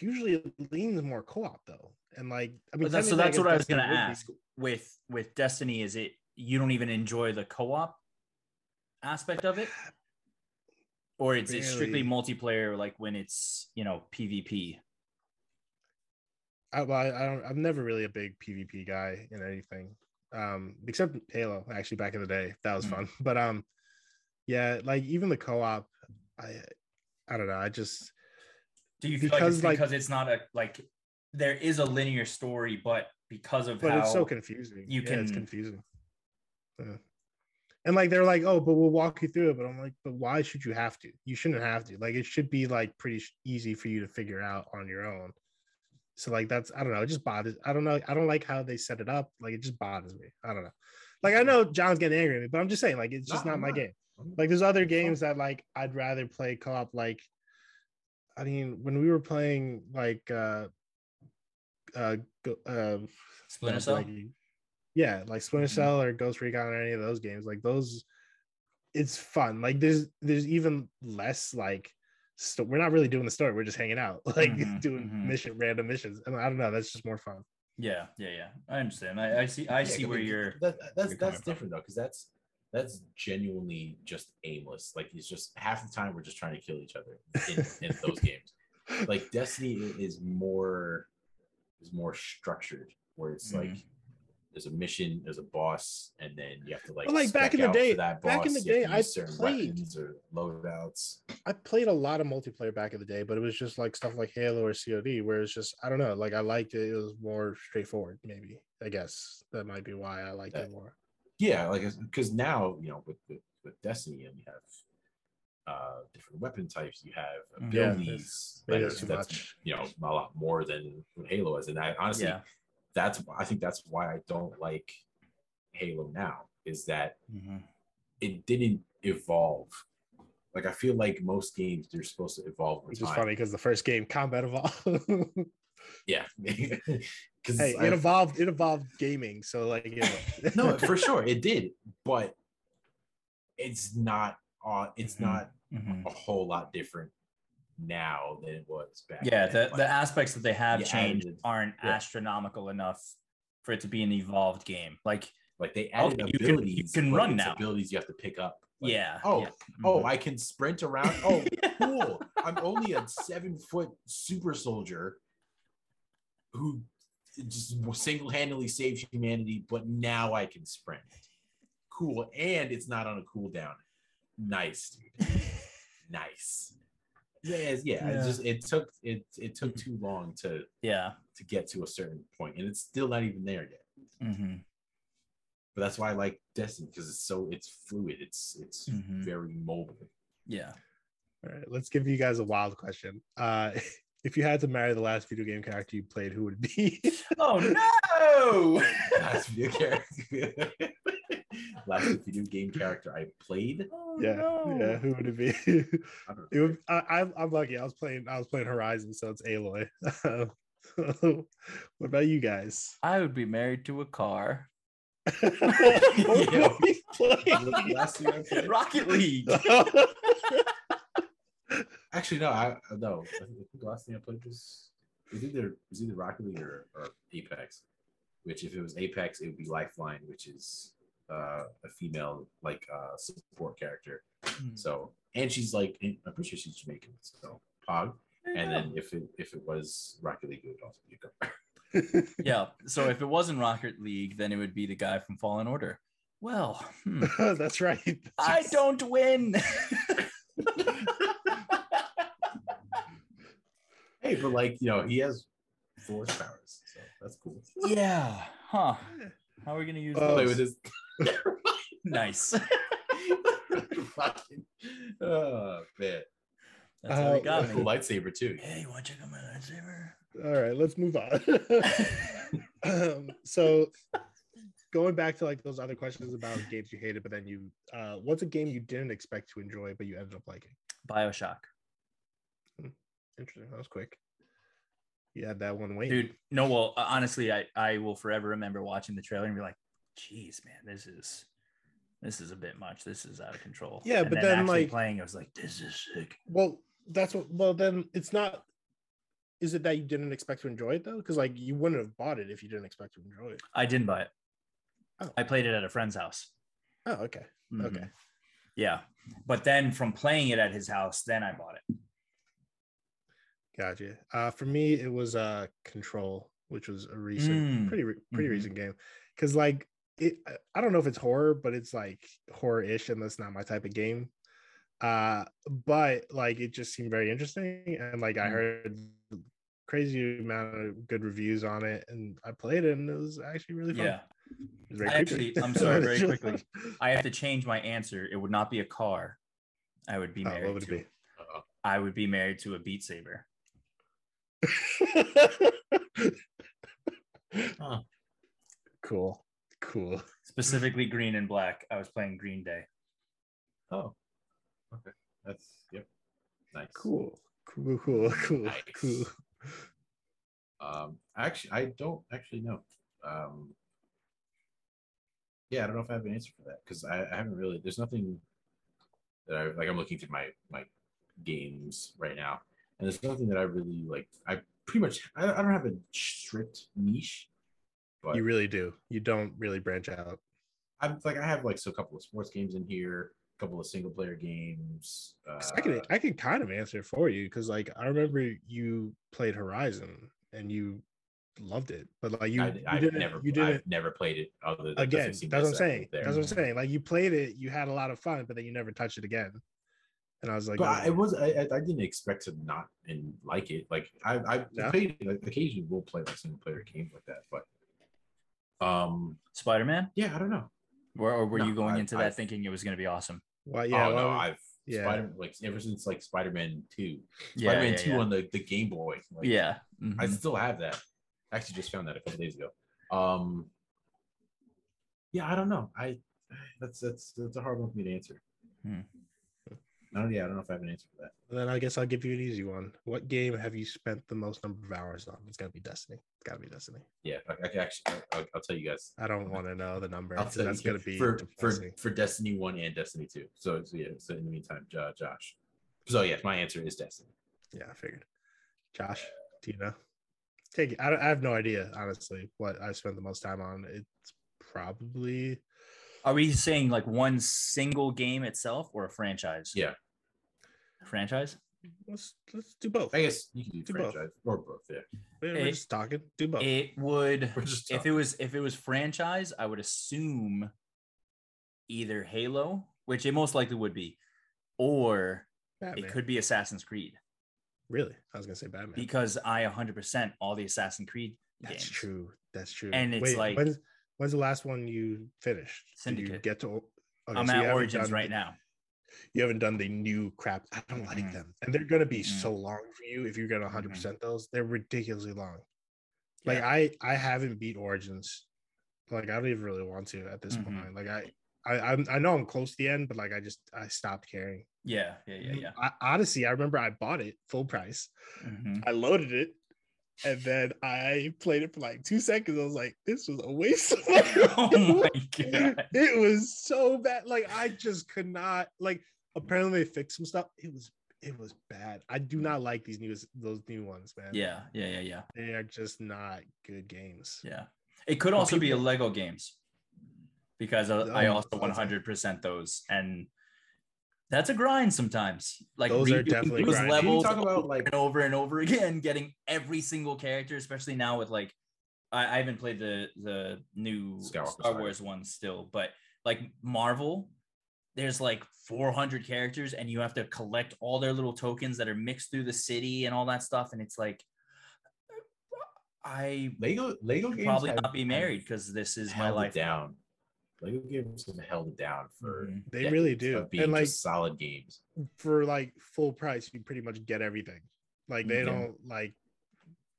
Usually it leans more co-op though, and like I mean, that's, so that's what I was gonna would be ask. With with Destiny, is it you don't even enjoy the co-op aspect of it, or is it strictly multiplayer? Like when it's you know PvP. I, well, I, I don't. I'm never really a big PvP guy in anything, um, except Halo. Actually, back in the day, that was Mm. fun. (laughs) But um, yeah, like even the co-op, I, I don't know. I just Do you feel Because, like like- it's because it's not a like there is a linear story, but because of but how it's so confusing. you yeah, it's can- confusing. Yeah. And like they're like, oh, but we'll walk you through it. But I'm like, but why should you have to? You shouldn't have to. Like, it should be like pretty easy for you to figure out on your own. So like that's I don't know. It just bothers. I don't know. I don't like how they set it up. Like it just bothers me. I don't know. Like I know John's getting angry at me, but I'm just saying like it's just No, not I'm my not. game. Like there's other games that like I'd rather play co-op. Like, I mean, when we were playing like uh uh uh Splinter Cell. like- yeah, like Splinter Mhm. Cell or Ghost Recon or any of those games, like those, it's fun. Like there's there's even less like sto- we're not really doing the story. We're just hanging out, (laughs) like Mhm, doing mhm. mission random missions. And I don't know, that's just more fun. Yeah, yeah, yeah. I understand. I, I see. I Yeah, see where you're. that, that's you're coming that's from. different though because that's that's genuinely just aimless like it's just half the time we're just trying to kill each other in, in those games (laughs) like destiny is more is more structured where it's like Mhm. There's a mission there's a boss and then you have to like But, like, back in the day- that back in the day, I played- or loadouts I played a lot of multiplayer back in the day, but it was just like stuff like Halo or COD, where it's just I don't know, like I liked it. It was more straightforward, maybe. I guess that might be why I liked it more. yeah like because now you know with, with with destiny and you have uh different weapon types you have. Yeah, abilities like, it's that's, much. you know a lot more than what halo is and i honestly Yeah. That's i think that's why i don't like halo now is that Mhm. it didn't evolve like i feel like most games they're supposed to evolve Which is funny because the first game, Combat Evolved. (laughs) yeah (laughs) because hey, it evolved. It evolved gaming. So like, you know. (laughs) no for sure it did but it's not uh it's Mhm. not Mhm. a whole lot different now than it was back Yeah, then. the, the aspects that they have you changed added- aren't yeah. astronomical enough for it to be an evolved game. Like, like they added Okay, you can- you can run now. abilities you have to pick up Like, yeah. oh yeah. oh Mhm. i can sprint around oh (laughs) cool i'm only a seven foot super soldier who just single-handedly saves humanity but now i can sprint cool and it's not on a cooldown nice dude (laughs) nice yeah yeah, it just it took it it took too long to yeah. to get to a certain point and it's still not even there yet Mhm. but that's why i like destiny because it's so it's fluid it's it's Mhm. very mobile Yeah. All right, let's give you guys a wild question. Uh, (laughs) if you had to marry the last video game character you played, who would it be? Oh (laughs) no! last video character (laughs) last video game character i played (laughs) Oh, yeah, no. yeah. Who would it be? (laughs) I don't it would. I, I'm, I'm lucky. I was playing. I was playing Horizon, so it's Aloy. (laughs) what about you guys? I would be married to a car. what were we What playing? was the last thing I played? Rocket League. actually no i no i think the last thing i played was it was either it was either rocket league or, or apex which if it was apex it would be lifeline which is uh, a female like uh, support character Hmm. So and she's like, I'm pretty sure she's Jamaican. So Pog. And then if it if it was Rocket League, it would also be a girl. (laughs) yeah. So if it wasn't Rocket League, then it would be the guy from Fallen Order. Well, hmm, (laughs) That's right. I don't win. (laughs) hey, but like you know, he has force powers, so that's cool. yeah. Huh. How are we gonna use Oh, Play those? with his Nice. (laughs) fucking oh man, That's how we Uh, got cool lightsaber too. Hey, you want to check out my lightsaber? All right, let's move on. (laughs) um, so going back to like those other questions about games you hated, but then you uh what's a game you didn't expect to enjoy, but you ended up liking? Bioshock. Interesting. That was quick. You had that one wait. Dude, no, well, uh, honestly, I, I will forever remember watching the trailer and be like, geez, man, this is this is a bit much. This is out of control. Yeah, And but then, actually like- playing, I was like, this is sick. Well, that's what well then it's not is it that you didn't expect to enjoy it though? Because like you wouldn't have bought it if you didn't expect to enjoy it. I didn't buy it. Oh. I played it at a friend's house. Oh, okay. Mhm. Okay. Yeah. But then from playing it at his house, then I bought it. Gotcha. Uh, for me, it was uh Control, which was a recent, Mm. pretty re- pretty Mhm. recent game. Because like it, I- don't know if it's horror, but it's like horror-ish, and that's not my type of game. Uh, but like it just seemed very interesting, and like I Mm. heard crazy amount of good reviews on it, and I played it, and it was actually really fun. Yeah. I actually, I'm (laughs) sorry, very quickly. I have to change my answer. It would not be a car. I would be Oh, married what would to. it Uh-oh. I would be married to a Beat Saber. (laughs) Huh. Cool. Cool. (laughs) Specifically green and black. I was playing Green Day. Oh, okay. That's yep. Nice. Cool. Cool. Cool. (laughs) Cool. Nice. Cool. Um, actually, I don't actually know. Um, yeah, I don't know if I have an answer for that because I, I haven't really. There's nothing that I like. I'm looking through my my games right now, and there's nothing that I really like. I pretty much I, I don't have a strict niche, but You really do. You don't really branch out. I'm like I have like so a couple of sports games in here, a couple of single player games. Uh, I can I can kind of answer for you because like I remember you played Horizon and you loved it, but like you, I, you I've didn't never you I've didn't never played it other than again. That's what I'm saying. there. That's what I'm saying. Like you played it, you had a lot of fun, but then you never touched it again. And I was like, but oh, I, it was I, I- didn't expect to not and like it. Like I I Yeah. played like, occasionally we'll play like single player games like that, but um Spider Man? yeah, I don't know. Or, or were No, you going I- into that I- thinking it was going to be awesome? well, yeah, oh no, I've yeah. Spider like ever since like Spider Man Two, Yeah, Spider Man yeah, Two yeah. on the the Game Boy. Like, yeah. I mhm. still have that. I actually just found that a couple days ago. Um yeah, I don't know. I that's that's that's a hard one for me to answer. Hmm. I don't yeah, I don't know if I have an answer for that. then I guess I'll give you an easy one. What game have you spent the most number of hours on? It's gotta be Destiny. It's gotta be Destiny. Yeah, I, I can actually I'll, I'll tell you guys. I don't want to know the number. I'll 'cause tell That's you gonna be for for depressing. for Destiny One and Destiny Two. So, so yeah. So in the meantime, Jo- Josh. So yeah, my answer is Destiny. Yeah, I figured. Josh, do you know? Take it. I, I have no idea, honestly, what I spent the most time on. It's probably Are we saying like one single game itself or a franchise? Yeah, Franchise? let's let's do both. I guess you can do Do both. franchise or both. Yeah, We're, we're it- just talking. Do both. It would if it was if it was franchise, I would assume either Halo, which it most likely would be, or Batman. it could be Assassin's Creed really. I was gonna say Batman. because I 100% all the Assassin's Creed That's games. true. That's true. And it's like- when's the last one you finished? Did you get to? okay, I'm so at Origins done right now. You haven't done the new crap. I don't like Mhm. them, and they're gonna be Mhm. so long for you if you're gonna 100 percent those. They're ridiculously long. Yeah. Like I I haven't beat Origins. Like I don't even really want to at this Mhm. point. Like I. I, I'm, I know I'm close to the end, but like I just I stopped caring. Yeah, yeah, yeah, yeah. I, Odyssey, I remember I bought it full price. Mhm. I loaded it, and then I played it for like two seconds. I was like, "This was a waste." of (laughs) oh money." oh my god. it was so bad. Like I just could not. Like apparently they fixed some stuff. It was it was bad. I do not like these new those new ones, man. Yeah, yeah, yeah, yeah, they are just not good games. yeah. It could also be a Lego games because I Oh, also 100% those and That's a grind sometimes. Like Those are definitely those grindy. levels you talk about, over like- and over and over again, getting every single character, especially now with like I, I haven't played the the new Skywalker Star Saga. Wars one still, but like Marvel, there's like 400 characters, and you have to collect all their little tokens that are mixed through the city and all that stuff, and it's like I Lego Lego games probably have- not be married because this is my life down. Lego games have held it down for Mhm. They really do. of And like solid games. for like full price, you pretty much get everything. Like they Yeah. don't like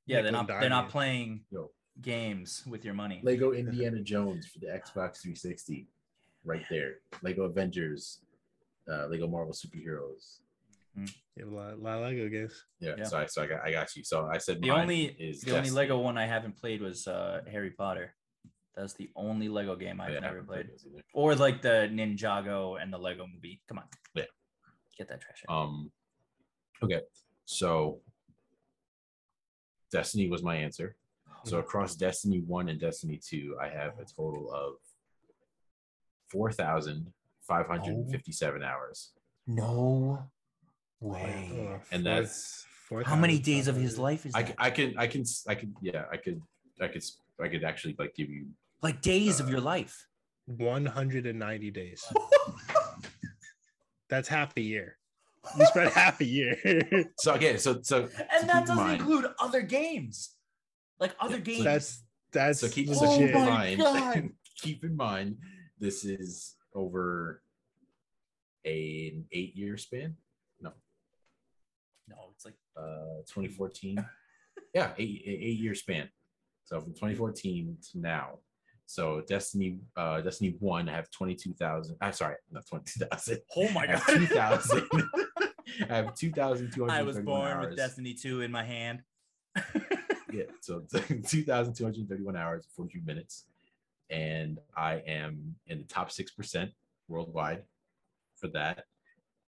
Yeah, they're not and they're not playing Yo, games with your money. Lego (laughs) Indiana Jones for the Xbox 360, right there. Lego Avengers, uh, Lego Marvel Superheroes. you have a lot, lot of Lego games. Yeah, Yeah. so I so I got I got you. So I said The only is the only Lego one I haven't played was uh Harry Potter. That's the only Lego game I've Yeah, never haven't played. Or like the Ninjago and the Lego movie. Come on. Yeah. Get that trash out. Um, okay, so Destiny was my answer. So Mm-hmm. across Destiny one and Destiny two, I have a total of four thousand five hundred and fifty-seven hours. No way. And that's- four How many thousand days of his life is I, that? c- I can I can s- I could yeah I could I could s- I could actually like give you like days of uh, your life. 190 days. (laughs) That's half a year. You spent (laughs) half a year. so okay so so and that doesn't mind- include other games. Like other Yeah, games. that's that's so keep, legit. so keep in Oh mind (laughs) God. keep in mind this is over an eight year span no no, it's like uh 2014 yeah eight eight year span so from 2014 to now so destiny uh destiny 1 I have 22,000 i'm sorry not 22,000 oh my god. have 2,000 I have 2,231 (laughs) I was born hours. with Destiny 2 in my hand. (laughs) yeah so (laughs) 2,231 hours 42 minutes and I am in the top 6% worldwide for that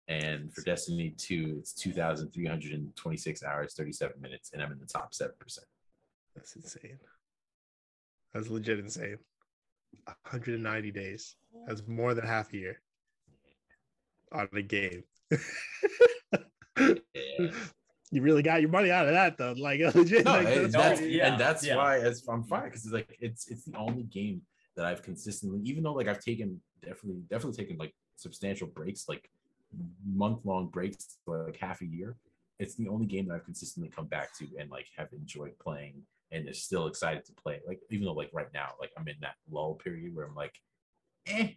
and for Destiny 2 it's 2,326 hours 37 minutes and I'm in the top 7% That's insane. That's legit insane. 190 days. That's more than half a year on a game. yeah. (laughs) you really got your money out of that though. Like (laughs) legit. no, like, and that's that's, yeah, and that's yeah. why as I'm fine because it's like it's it's the only game that I've consistently, even though like I've taken definitely definitely taken like substantial breaks, like month long breaks, for like half a year. It's the only game that I've consistently come back to and like have enjoyed playing and is still excited to play. Like even though like right now, like I'm in that lull period where I'm like, eh.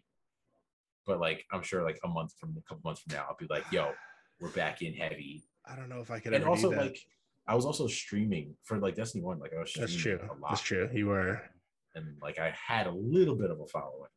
But like I'm sure like a month from a couple months from now, I'll be like, yo, we're back in heavy I don't know if I could and ever also do that. like I was also streaming for like Destiny One. Like I was streaming that's true. a lot, That's true. You were. and like I had a little bit of a following.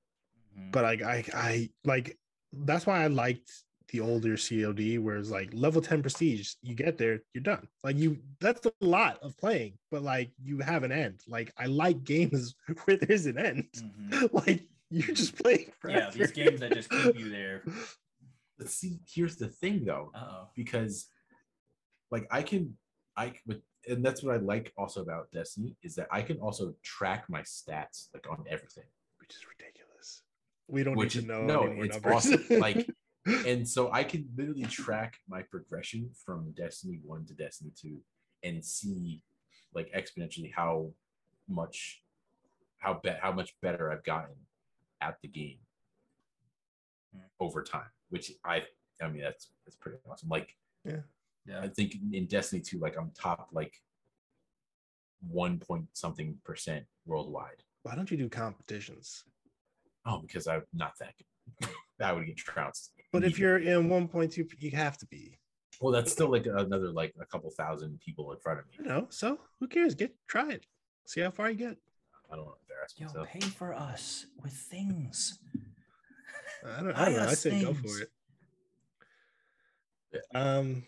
Mhm. but like I I like that's why I liked the older COD, whereas like level 10 prestige, you get there, you're done. Like you that's a lot of playing, but like you have an end. Like I like games (laughs) where there's an end. Mhm. (laughs) like you're just playing Yeah, these games that just keep you there. (laughs) But see, here's the thing though, Uh-oh. because like I can, I with, and that's what I like also about Destiny is that I can also track my stats like on everything. which is ridiculous. We don't Which need is to know no, it's numbers. awesome. Like, and so I can literally track my progression from Destiny One to Destiny Two, and see like exponentially how much, how be- how much better I've gotten at the game Hmm. over time. Which I, I mean, that's that's pretty awesome. Like, Yeah. I think in Destiny Two, like I'm top like one point something percent worldwide. why don't you do competitions? Oh, because I'm not that good. (laughs) I would get trounced. But if you're in 1.2, you have to be. Well, that's still like another like a couple thousand people in front of me. You me. know, so who cares? Get try it. See how far you get. I don't want to embarrass Yo, myself. pay for us with things. I don't, I don't know. I us say go for it. Um,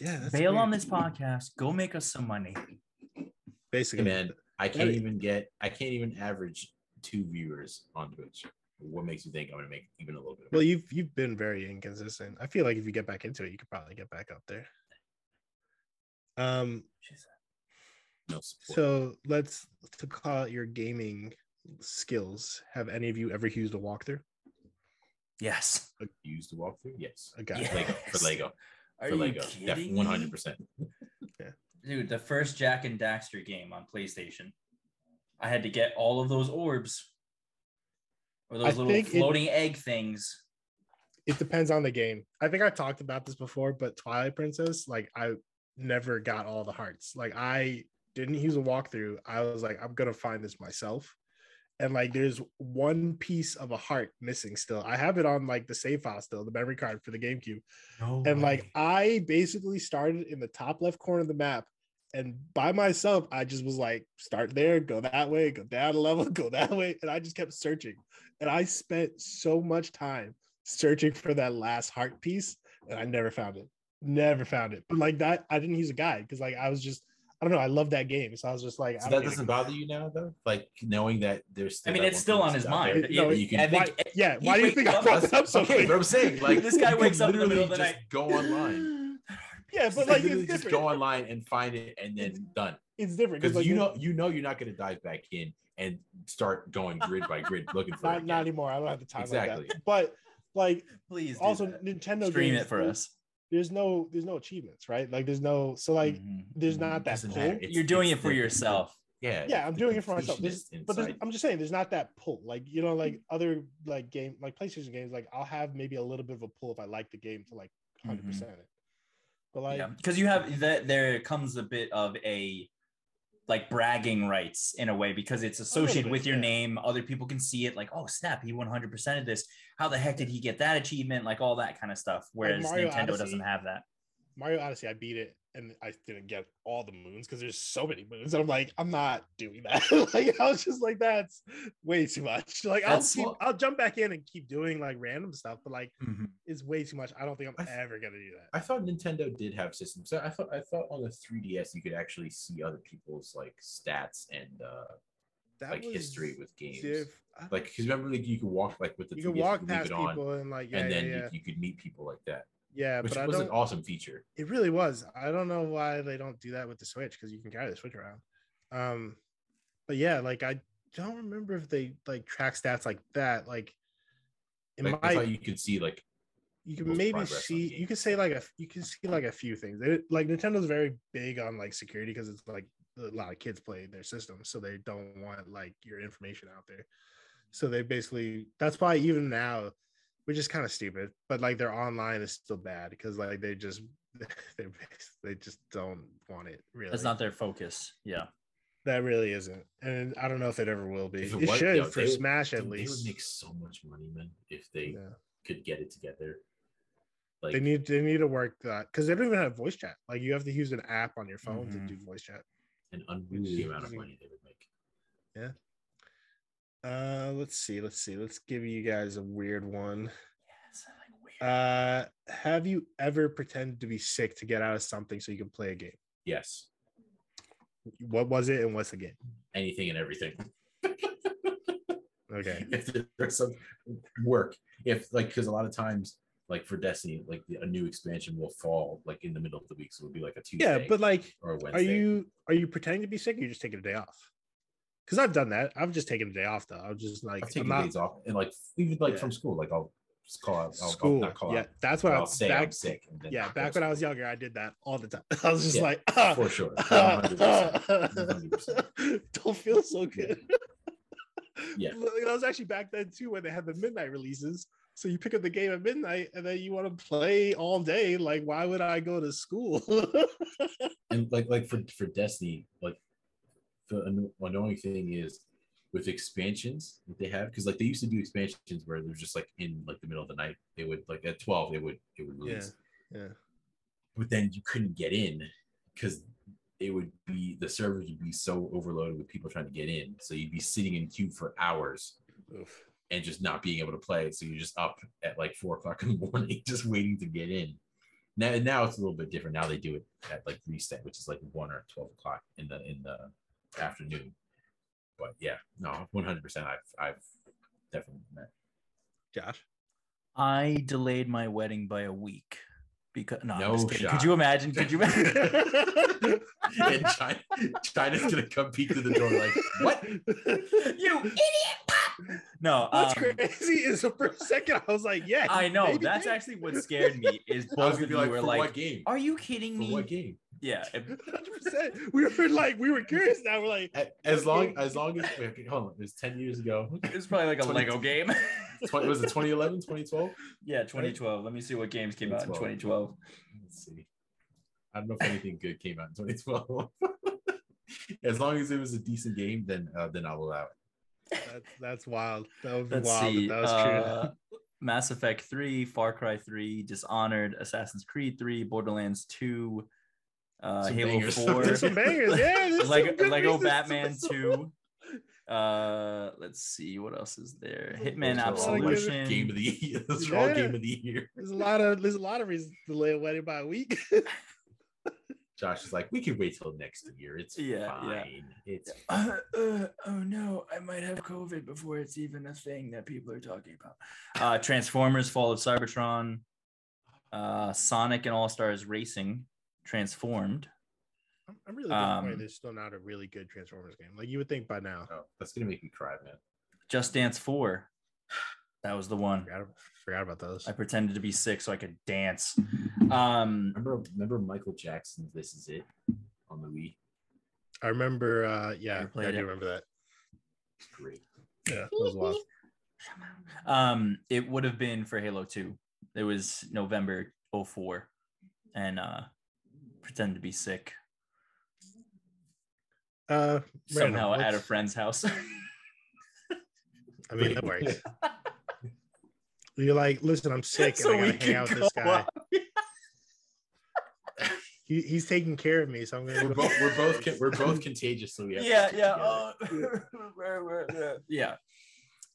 yeah, that's Bail on this podcast. Go make us some money. Hey, Basically, man, I can't even get. I can't even average two viewers on Twitch. What makes you think I'm gonna make even a little bit? Of Well, money? you've you've been very inconsistent. I feel like if you get back into it, you could probably get back up there. Um, no support. so let's to call it your gaming skills. Have any of you ever used a walkthrough? Yes. Used to walkthrough? Yes. A guy. Yeah. Lego for Lego. Are for you Lego. kidding hundred percent. Yeah. Dude, the first Jak and Daxter game on PlayStation, I had to get all of those orbs or those I little think it- floating egg things. it depends on the game. I think I talked about this before, but Twilight Princess, like I never got all the hearts. Like I didn't use a walkthrough. I was like, I'm gonna find this myself. And like there's one piece of a heart missing still. I have it on like the save file still, the memory card for the GameCube. No And like I basically started in the top left corner of the map. And by myself, I just was like, start there, go that way, go down a level, (laughs) go that way. And I just kept searching. And I spent so much time searching for that last heart piece, and I never found it. Never found it. But like that, I didn't use a guide because like I was just, I don't know, I love that game. So I was just like, So I that don't need a doesn't bother you now, though. Like knowing that there's. I mean, it's still on his mind. there. No, Yeah, you I can- think- guide. yeah, why do you think I up- brought it up so Okay, but I'm saying like (laughs) This guy you wakes up in the literally middle of the just night. Go online. Yeah, But but like literally it's just go online and find it, and then done. It's different Because like you know, you know, you're not going to dive back in and start going grid by grid looking for it. not, not anymore. I don't have the time Exactly. like that. But like Please also that. Nintendo stream games, it for us. There's no there's no achievements, right? Like there's no so like Mhm. there's not that pull. It's- You're doing it for yourself. Yeah, yeah, I'm doing it for myself. There's, but there's. I'm just saying, there's not that pull. Like you know, like other like game, like PlayStation games, like I'll have maybe a little bit of a pull if I like the game to like 100 percent it. But like, yeah, because you have that. There comes a bit of a like bragging rights in a way because it's associated bit, with your yeah. name. Other people can see it. Like, oh snap, he 100 percent of this. How the heck did he get that achievement? Like all that kind of stuff. Whereas Mario Nintendo Odyssey, doesn't have that. Mario Odyssey, I beat it and I didn't get all the moons because there's so many moons. And I'm like, I'm not doing that. (laughs) like I was just like, that's way too much. (laughs) Like I'll keep, I'll jump back in and keep doing like random stuff, but like Mm-hmm. it's way too much. I don't think I'm th- ever gonna do that. I thought Nintendo did have systems. So I thought I thought on the 3DS you could actually see other people's like stats and uh That like was history with games. diff- Like because remember like you could walk like with the you 3DS, can walk past it on, people and like yeah, and then yeah, yeah. You, you could meet people like that, yeah, which but I was an awesome feature. It really was. I don't know why they don't do that with the Switch because you can carry the Switch around. Um, but yeah, like I don't remember if they like track stats like that. Like, it Like, I thought you could see like you can maybe see you can say like a you can see like a few things. They, like Nintendo's very big on like security because it's like a lot of kids play their system, so they don't want like your information out there. So they basically that's why even now, which is kind of stupid, but like their online is still bad because like they just (laughs) they they just don't want it really. That's not their focus. Yeah. that really isn't, and I don't know if it ever will be. If It, it was- should yo, for they Smash at dude, they would make so much money, man, if they Yeah. could get it together. Like they need they need to work that because they don't even have voice chat. Like you have to use an app on your phone Mhm. to do voice chat. an unruly amount of money they would make. Uh, let's see, let's see, let's give you guys a weird one. Yes, like weird. Uh, have you ever pretended to be sick to get out of something so you can play a game? Yes, What was it and what's the game? anything and everything. Okay. (laughs) if there's some work, if like because a lot of times, like for Destiny, like a new expansion will fall like in the middle of the week, so it'll be like a Tuesday. Yeah, but like, or a are you are you pretending to be sick or you're just taking a day off? Because I've done that. I've just taken a day off though. I'm just like I've I'm taken not days off, and like even like Yeah. from school, like I'll just call out. I'll, I'll school. not call yeah, out. that's what I'll say back. I'm sick. Yeah, (laughs) back when I was younger, I did that all the time. (laughs) I was just Yeah, like, school, for ah. sure. (laughs) 100%. 100%. don't feel so good. Yeah. Like, I was actually back then too when they had the midnight releases. So you pick up the game at midnight and then you want to play all day. Like, why would I go to school? and like like for for Destiny, like the annoying thing is with expansions that they have because like they used to do expansions where they're just like in like the middle of the night. They would like at twelve they would it would release, yeah. but then you couldn't get in because it would be the servers would be so overloaded with people trying to get in, so you'd be sitting in queue for hours Oof. and just not being able to play. So you're just up at like four o'clock in the (laughs) morning, just waiting to get in. Now, now it's a little bit different. Now they do it at like reset, which is like one or twelve o'clock in the in the afternoon. But yeah, no, one hundred percent. I've I've definitely met. Josh. I delayed my wedding by a week Because no, No just shot. could you imagine? Could you imagine? (laughs) and China, China's gonna come peek through the door like, what? (laughs) you idiot! No, What's um, crazy is for a second I was like, yeah. I know maybe that's they- actually what scared me. Is I both gonna of be you like, were like, what game? "Are you kidding For me?" what game? Yeah, (laughs) it- 100%. We were like, we were curious now. We're like, As long as long as wait, okay, hold on, it was ten years ago. it was probably like a (laughs) 20 Lego game. 20, was it 2011, 2012? (laughs) yeah, 2012. Let me see what games came out in 2012. 2012. Let's see. I don't know if anything good came out in 2012. as long as it was a decent game, then uh, then I'll allow it. that's, that's wild. That would be Let's wild. see. that was uh, Mass Effect 3, Far Cry 3, Dishonored, Assassin's Creed 3, Borderlands 2, uh, Some Halo bangers. (laughs) 4, There's some bangers. Yeah. there's (laughs) Lego, good Lego Batman whistle. (laughs) 2. Uh, let's see what else is there. Hitman Those are all, Absolution. game of the year. Those are all game of the year. There's a lot of there's a lot of reasons to delay a wedding by a week. Josh is like, we can wait till next year. It's Yeah, yeah. fine. It's (clears throat) Uh, uh, oh no, I might have COVID before it's even a thing that people are talking about. Uh, Transformers: Fall of Cybertron, uh, Sonic and All Stars Racing, Transformed. I'm, I'm really disappointed Um, there's still not a really good Transformers game. Like you would think by now. oh, that's gonna make me cry, man. Just Dance 4. That was the one. Forgot, forgot about those. I pretended to be sick so I could dance. (laughs) Um, Remember, remember Michael Jackson's "This Is It" on the Wii. I remember. uh Yeah, Never I do it. remember that. It's great. Yeah, that was wild. (laughs) um, it would have been for Halo 2. It was November 04 and uh pretend to be sick Uh, somehow at a friend's house. (laughs) I mean, that works. (laughs) You're like, listen, I'm sick, So and I we gotta hang out with this guy. He, he's taking care of me, so I'm gonna. We're go- both we're both con- we're both contagious, so we have to yeah, stick yeah. together. Oh, (laughs) yeah.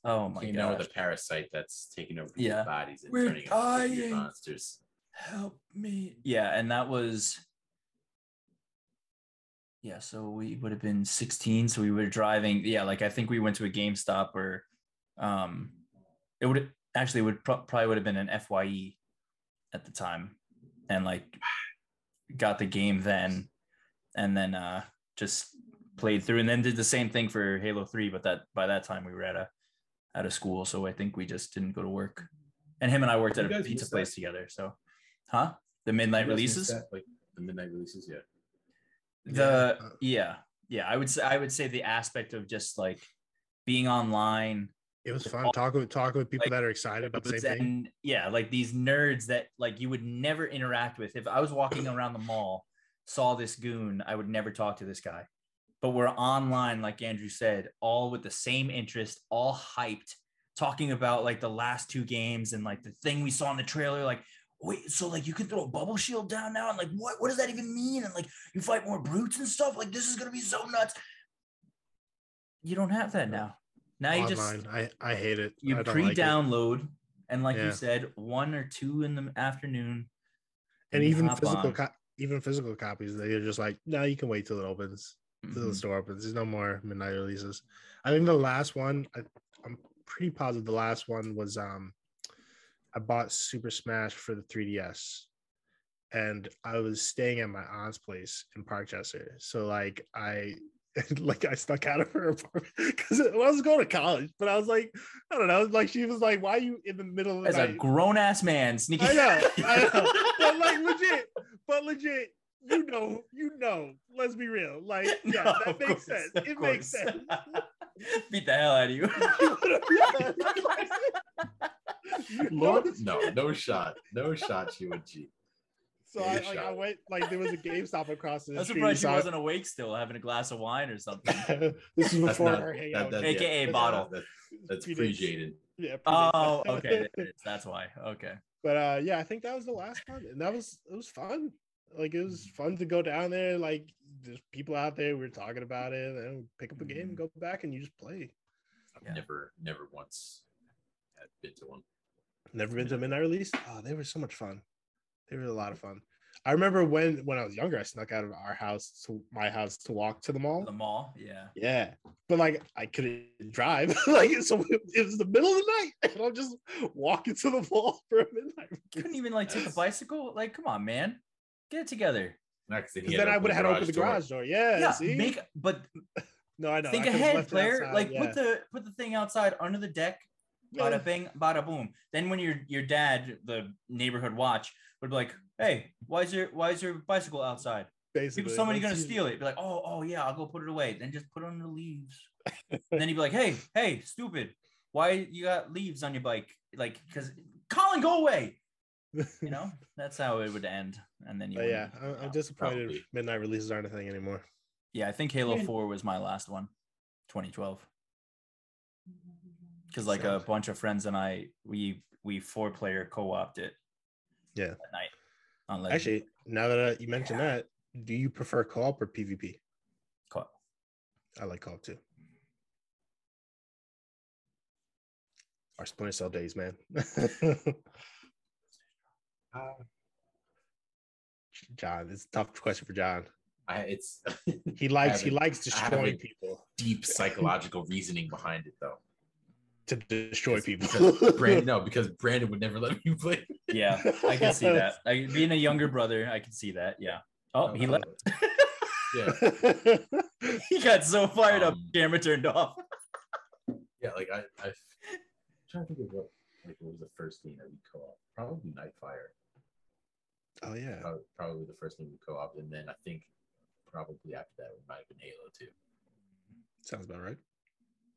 Oh my god! you know, god. with a parasite that's taking over Yeah. people's bodies and We're turning them into monsters. Help me. Yeah, and that was yeah, so we would have been 16. So we were driving. Yeah, like I think we went to a GameStop or um it would actually it would pro- probably would have been an FYE at the time. And like got the game then and then uh just played through and then did the same thing for Halo 3, but that by that time we were at a at a school. So I think we just didn't go to work. And him and I worked at a pizza place together. So huh? The midnight You guys missed releases? that? like the midnight releases, yeah. The Yeah. yeah yeah i would say i would say the aspect of just like being online It was fun talking with talking with people Like, that are excited about the same thing. yeah like these nerds that like you would never interact with if i was walking around the mall saw this goon i would never talk to this guy but we're online like andrew said all with the same interest all hyped talking about like the last two games and like the thing we saw in the trailer like wait so like you can throw a bubble shield down now and like what what does that even mean and like you fight more brutes and stuff like this is gonna be so nuts you don't have that now now you just I I hate it. you I don't like it. pre-download and like Yeah. you said one or two in the afternoon and you even physical co- even physical copies. They're just like, no, you can wait till it opens. Till the Mhm. store opens. There's no more midnight releases. I think the last one, I, I'm pretty positive the last one was um I bought Super Smash for the 3DS and I was staying at my aunt's place in Parkchester. So like I (laughs) like I stuck out of her apartment (laughs) because I was going to college, but I was like, I don't know, like she was like, Why are you in the middle of the as a grown-ass man sneaking I know, I (laughs) know. but like legit, but legit, you know, you know. Let's be real. Like, yeah, No, that makes course, sense. It makes sense. beat the hell out of you (laughs) Lord, no, no shot, no shot. She would cheat. So I, like, I went like there was a GameStop across the i'm street. surprised she so I- wasn't awake still having a glass of wine or something (laughs) this is before not- her hangout. that- with- AKA yeah, bottle. that- that's Predates. pre Jaden. yeah. oh okay there it is. that's why okay but uh yeah i think that was the last one and that was it was fun like it was fun to go down there like there's people out there we are talking about it and pick up a game and go back and you just play I've Yeah. never, never once had been to one. Never been to a midnight release oh they were so much fun they were a lot of fun I remember when when I was younger, I snuck out of our house to my house to walk to the mall. The mall, yeah. Yeah, but like I couldn't drive, (laughs) like so it was the middle of the night, and I'm just walking to the mall (laughs) for a midnight. Couldn't even like take a bicycle. Like, come on, man, get it together. Next, Because then I would have had to open the garage door. Yeah, Yeah, see? make but no, I know. think I ahead, left player. outside, Like yeah. put the put the thing outside under the deck. Bada bing, bada boom. Then when your your dad, the neighborhood watch, would be like, "Hey, why is your why is your bicycle outside? basically. People, somebody gonna steal it." Be like, "Oh, oh yeah, I'll go put it away." Then just put it under the leaves. and (laughs) then he'd be like, "Hey, hey, stupid, why you got leaves on your bike? Like, because Colin, go away." You know, (laughs) that's how it would end. And then you. Yeah, I'm, I'm disappointed probably. midnight releases aren't a thing anymore. Yeah, I think Halo 4 was my last one, 2012. Because like a bunch of friends and I, we we four player co-opted it. Yeah. At night. On Actually, now that uh, you mention that, do you prefer co-op or PvP? Co- op. I like co-op too. Our Splinter Cell days, man. (laughs) Uh, John, it's a tough question for John. I, it's (laughs) He likes he haven't- likes I destroying haven't- people deep psychological reasoning behind it, though. To destroy people. Because (laughs) Brandon, no, because Brandon would never let me play. Yeah, I can see that. I, being a younger brother, I can see that. Yeah. Oh, he left. Yeah, (laughs) he got so fired up, Um, camera turned off. yeah. Like I, I, am trying to think of what like what was the first thing that we co-op? Probably Nightfire. oh yeah. Probably, probably the first thing we co-op, and then I think probably after that it might have been Halo too. Sounds about right.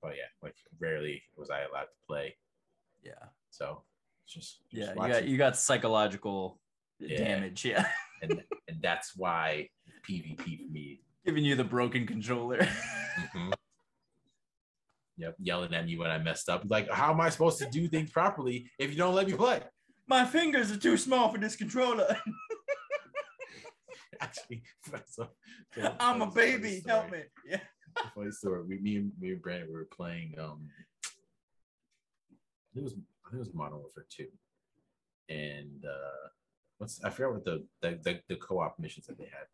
But yeah, like rarely was I allowed to play, Yeah. so it's just, just Yeah. You got you got psychological Yeah. damage. Yeah. (laughs) and and that's why PvP for me. Giving you the broken controller. Mhm. (laughs) Yep, yelling at me when I messed up. Like, how am I supposed to do things properly if you don't let me play? My fingers are too small for this controller. (laughs) Actually, so, so- I'm a baby. Help me. Yeah. Funny story. We, me and me and Brandon, we were playing. Um, I think it was I think it was Modern Warfare Two, and uh, what's I forgot what the the, the, the co-op missions that they had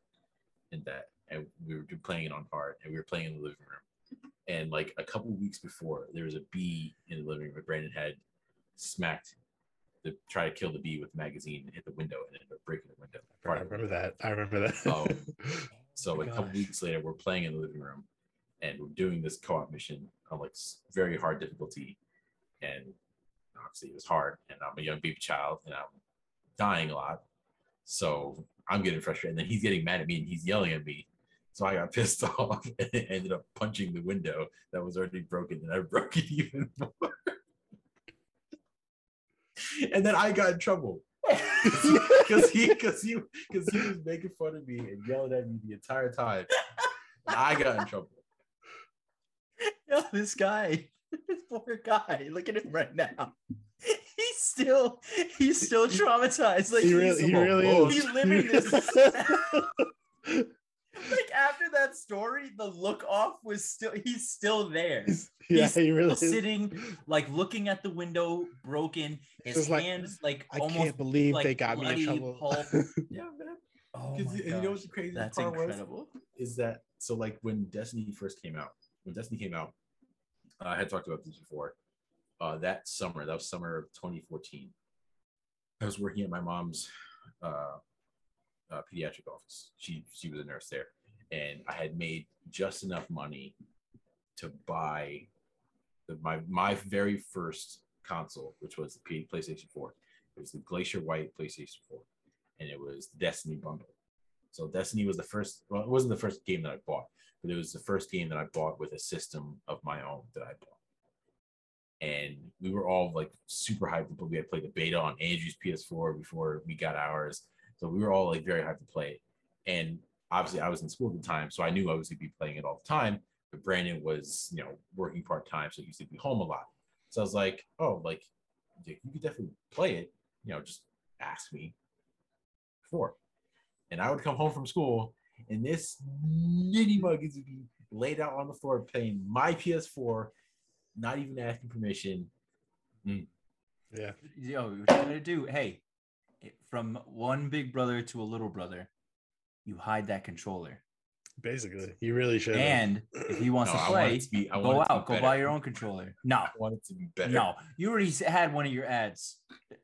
in that, and we were playing it on hard, and we were playing in the living room, and like a couple weeks before, there was a bee in the living room. Brandon had smacked the try to kill the bee with the magazine and hit the window and ended up breaking the window. I remember that. I remember that. (laughs) Oh. So my a couple weeks later, we're playing in the living room, and we're doing this co-op mission on like very hard difficulty, and obviously it was hard. And I'm a young baby child, and I'm dying a lot, so I'm getting frustrated. And then he's getting mad at me, and he's yelling at me. So I got (laughs) pissed off and ended up punching the window that was already broken, and I (laughs) broke it even more. and then I got in trouble (laughs) because he because he because he was making fun of me and yelling at me the entire time. And I got in trouble. Yo, (laughs) this guy, (laughs) this poor guy. Look at him right now. (laughs) He's still, he's still traumatized. Like he he's, really, he a really bull. is. He's living this. like after that story, the look off was still. He's still there. yeah, He's he really still is. sitting, like looking at the window, broken. His Just like, hands, like I almost. can't believe like, they got me in trouble. pulp. Yeah, man. Oh Because my you know what's the crazy That's part was incredible. is that so like when Destiny first came out, when Destiny came out, I had talked about this before. Uh, that summer, that was summer of 2014. I was working at my mom's uh, uh, pediatric office. She she was a nurse there, and I had made just enough money to buy the, my my very first console, which was the PlayStation 4. It was the Glacier White PlayStation 4, and it was Destiny bundle. So Destiny was the first. Well, it wasn't the first game that I bought, but it was the first game that I bought with a system of my own that I bought. And we were all like super hyped. But we had played the beta on Andrew's PS4 before we got ours, so we were all like very hyped to play. And obviously, I was in school at the time, so I knew I was gonna be playing it all the time. But Brandon was, you know, working part time, so he used to be home a lot. So I was like, oh, like you could definitely play it. You know, just ask me before and I would come home from school, and this nitty mug is be laid out on the floor playing my PS4, not even asking permission. Mm. yeah. Yo, what you gonna do? Hey, from one big brother to a little brother, you hide that controller. Basically, he really should. And if he wants No, to play, to be- go it to be out, go buy your own controller. No, I want it to be better. no, you already had one of your ads.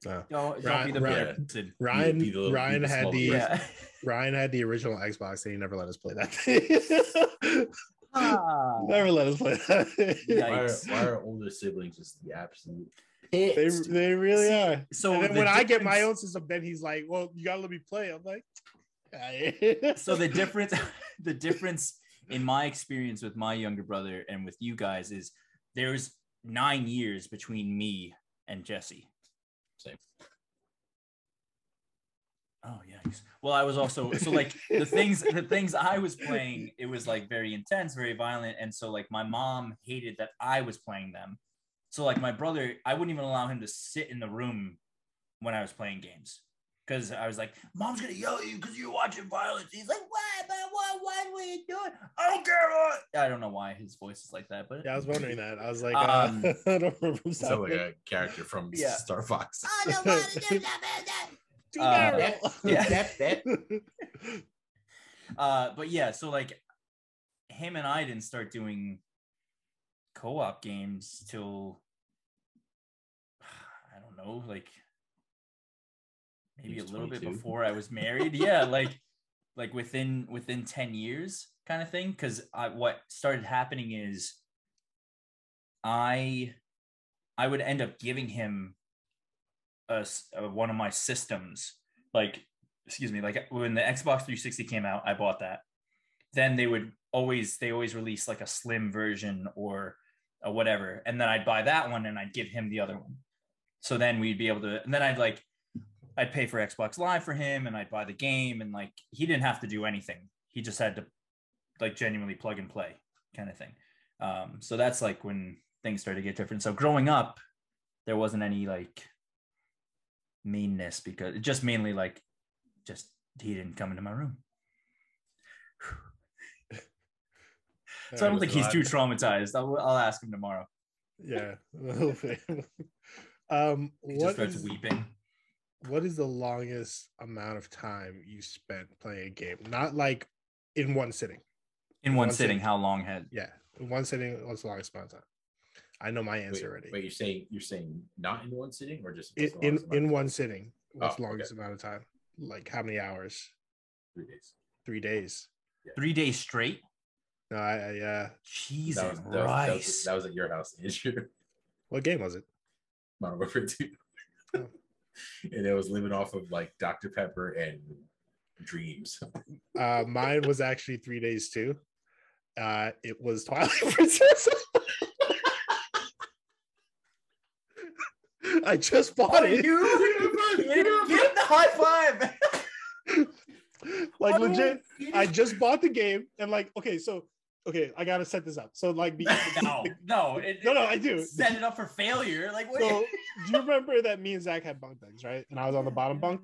No. Don't, don't be the Ryan- bad. Ryan, be the little- Ryan the had the Yeah. (laughs) Ryan had the original Xbox, and he never let us play that (laughs) thing. Ah. (laughs) never let us play that. thing. Yeah. Why are, why are older siblings just the absolute They, they really are. So and then the when I get my own system, then he's like, "Well, you gotta let me play." I'm like, so the (laughs) difference (laughs) the difference in my experience with my younger brother and with you guys is there's nine years between me and Jesse. Same. Oh yeah. Well, I was also so like the things the things I was playing, it was like very intense, very violent, and so like my mom hated that I was playing them. So like my brother, I wouldn't even allow him to sit in the room when I was playing games because I was like, "Mom's gonna yell at you because you're watching violence." He's like, "What? man? What? What? What are you doing? I don't care what." I don't know why his voice is like that, but yeah, I was wondering that. I was like, (laughs) Um, uh, (laughs) I don't remember. who Sound like a character from (laughs) Yeah. Star Fox. I don't want to do that. Too uh, narrow. yeah. Uh, but yeah, so like him and I didn't start doing co-op games till (sighs) I don't know, like maybe a little bit before I was married. yeah, (laughs) like like within within 10 years kind of thing. Cuz I what started happening is I I would end up giving him a, uh, one of my systems. Like excuse me like when the Xbox 360 came out I bought that. Then they would always they always release like a slim version or a whatever. And then I'd buy that one and I'd give him the other one. So then we'd be able to and then I'd like I'd pay for Xbox Live for him and I'd buy the game and like he didn't have to do anything he just had to like genuinely plug and play kind of thing um so that's like when things started to get different so growing up there wasn't any like meanness because it just mainly like just he didn't come into my room (laughs) so I don't think he's too traumatized. I'll, I'll ask him tomorrow. Yeah. (laughs) um, He just what starts is, weeping. What is the longest amount of time you spent playing a game? Not like in one sitting. In one One sitting, sitting. how long had? Yeah, in one sitting. What's the longest amount of time? I know my Wait, answer already. wait, you're saying you're saying not in one sitting or just in in, in one sitting. Oh, what's the Oh, okay. longest amount of time? Like how many hours? three days. Three days. Three days straight? No, I, I yeah. Jesus That was, that, was, that, Christ. was, that was at your house, (laughs) Andrew. What game was it? Modern Warfare 2. Oh. And it was living off of like Dr. Pepper and dreams. Uh, mine was actually three days too. Uh, it was Twilight (laughs) Princess. I just bought it. You, Give him the high five. like legit, I just bought the game and like, okay, so okay, I gotta set this up. So like the (laughs) no, no, it, No, no, I do. Set it up for failure. Like, what? so do you remember that me and Zach had bunk beds, right? And I was on the bottom bunk.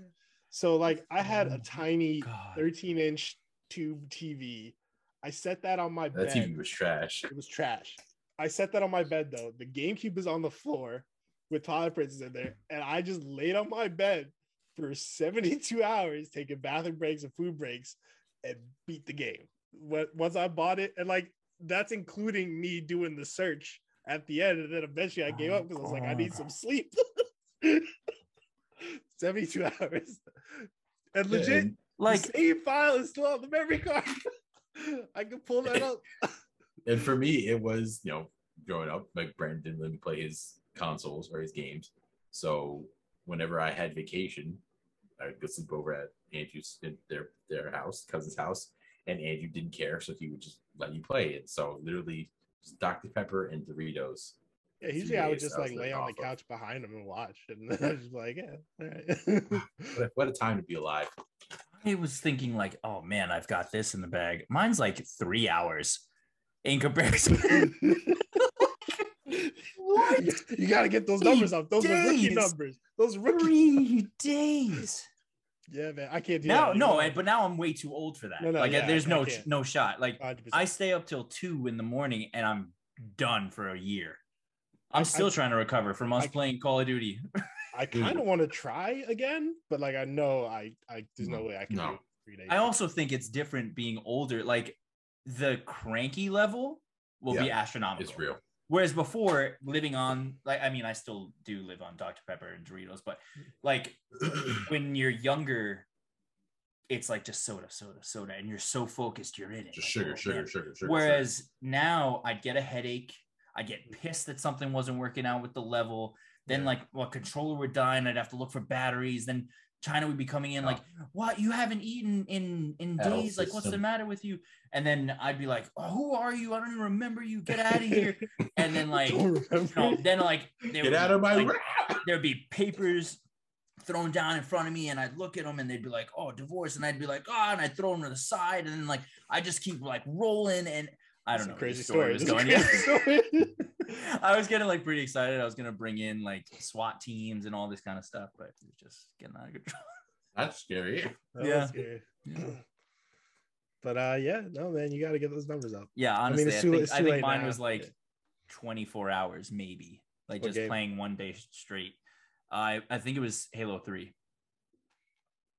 So like I had a oh, tiny Oh God. 13 inch tube TV. I set that on my That bed. That TV was trash. It was trash. I set that on my bed though. The GameCube is on the floor with Twilight Princess in there, and I just laid on my bed for 72 hours, taking bathroom breaks and food breaks, and beat the game. What once I bought it, and like that's including me doing the search at the end, and then eventually I gave oh, up because I was like, I need some sleep. (laughs) 72 hours. And legit, And like, the save file is still on the memory card. (laughs) I can pull that up. (laughs) And for me, it was, you know, growing up, like Brandon didn't let me play his consoles or his games. So whenever I had vacation, I would go sleep over at Andrew's in their their house, cousin's house, and Andrew didn't care, so he would just let you play it. So literally just Dr. Pepper and Doritos. Yeah, usually I would just like lay on the off of. couch behind him and watch, and then (laughs) I was just like, yeah, all right. (laughs) What a, time to be alive. I was thinking, like, oh man, I've got this in the bag. Mine's like three hours in comparison. (laughs) what? You, you got to get those numbers up. Those are rookie numbers. Those rookie. Three days. Yeah, man, I can't do Now, that. no, and- but now I'm way too old for that. No, no, like, yeah, there's no can't. no shot. Like, 100%. I stay up till two in the morning, and I'm done for a year. I'm I- still I- trying to recover from us I- playing Call of Duty. (laughs) I kind of want to try again, but like I know I I there's no way I can No. do three days. I also think it's different being older. Like the cranky level will be astronomical. It's real. Whereas before, living on like I mean, I still do live on Dr. Pepper and Doritos, but like (clears throat) when you're younger, it's like just soda, soda, soda, and you're so focused, you're in it. Just like, sugar, oh, sugar, sugar, sugar. Whereas now I'd get a headache, I'd get pissed that something wasn't working out with the level. Then Yeah. like well, controller would die and I'd have to look for batteries. Then China would be coming in Oh. like, what you haven't eaten in in Hell days? Like, what's the matter with you? And then I'd be like, oh, who are you? I don't even remember you. Get out of here. (laughs) And then like, you know, then like Get out be, of my like, there'd be papers thrown down in front of me and I'd look at them and they'd be like, oh, divorce. And I'd be like, oh, and I'd throw them to the side. And then like, I just keep like rolling. And I don't know. crazy story. a going. (laughs) story. I was getting like pretty excited. I was going to bring in like SWAT teams and all this kind of stuff, but it was just getting out of control. (laughs) That's scary. That Yeah. scary. Yeah. (clears throat) But uh, yeah, no man, you got to get those numbers up. Yeah, honestly, I, it's too- think, it's I think late mine now. was like Yeah. 24 hours, maybe, like What just game? playing one day straight. I I think it was Halo 3.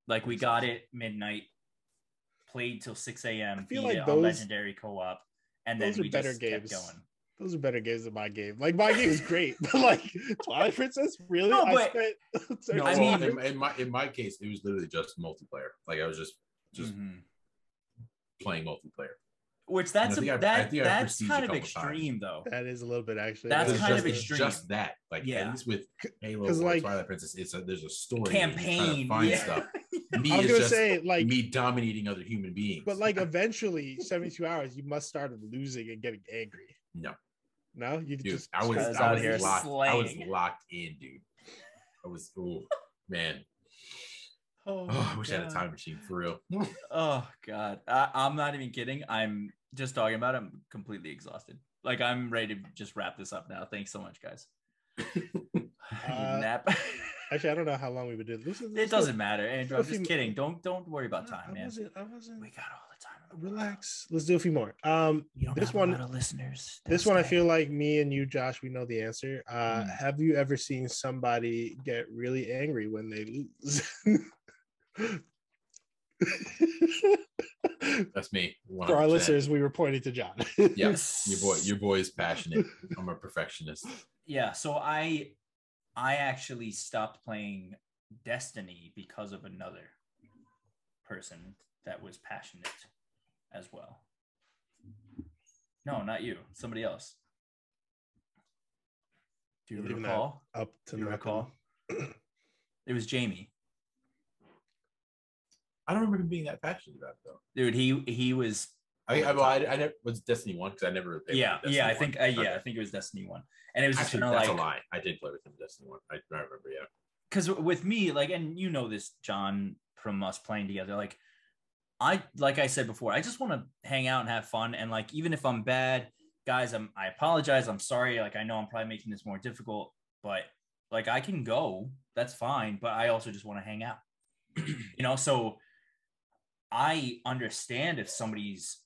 Like we got it midnight, played till 6 a.m. feel beat like it on legendary co-op, and then we better just games. kept going. Those are better games than my game. Like my game is great, (laughs) but like Twilight Princess, really? No, I but- spent (laughs) No, I I mean, mean- in, in my in my case, it was literally just multiplayer. Like I was just just Mhm. playing multiplayer. Which that's a, think I- I that I that's kind of couple times. extreme though. that is a little bit actually. That's kind just, of extreme. Just that, like Yeah. at least with Halo or like- Twilight Princess, it's a, there's a story. and to Campaign, find yeah. stuff. (laughs) Me I was is gonna just say like, me dominating other human beings. but like eventually, seventy-two hours, you must start losing and getting angry. no, No, you dude, just I was Guys I out was here locked. I was locked in, dude. I was oh man. (laughs) Oh, Oh, I wish I had a time machine for real. (laughs) Oh god, I, I'm not even kidding. I'm just talking about. It. I'm completely exhausted. Like I'm ready to just wrap this up now. Thanks so much, guys. (laughs) Uh, Nap. Actually, I don't know how long we've been doing this. Is, it doesn't matter, Andrew. I'm just kidding. Don't don't worry about time, I man. wasn't. I wasn't. We got all the time. in the world. Relax. Let's do a few more. Um, You don't this have one- a lot of listeners. this They'll one, I feel like me and you, Josh, we know the answer. Uh, Mm. Have you ever seen somebody get really angry when they lose? (laughs) That's me. For our listeners, we were pointing to John. (laughs) yes, your boy, your boy is passionate. I'm a perfectionist. yeah so i i actually stopped playing destiny because of another person that was passionate as well no not you somebody else do you Leaving that recall Up to do you recall (clears throat) it was jamie I don't remember him being that passionate about it, though. dude he he was I, I, well, I, I never was Destiny one because I never. played yeah yeah i think uh, yeah Okay. i think it was destiny one and it was just Actually, kind of that's like a lie. I did play with him in Destiny one. I, I remember. Yeah. because with me like and you know this john from us playing together like i like i said before i just want to hang out and have fun and like even if i'm bad guys i'm i apologize i'm sorry like i know i'm probably making this more difficult but like i can go that's fine but i also just want to hang out. (clears throat) You know so i understand if somebody's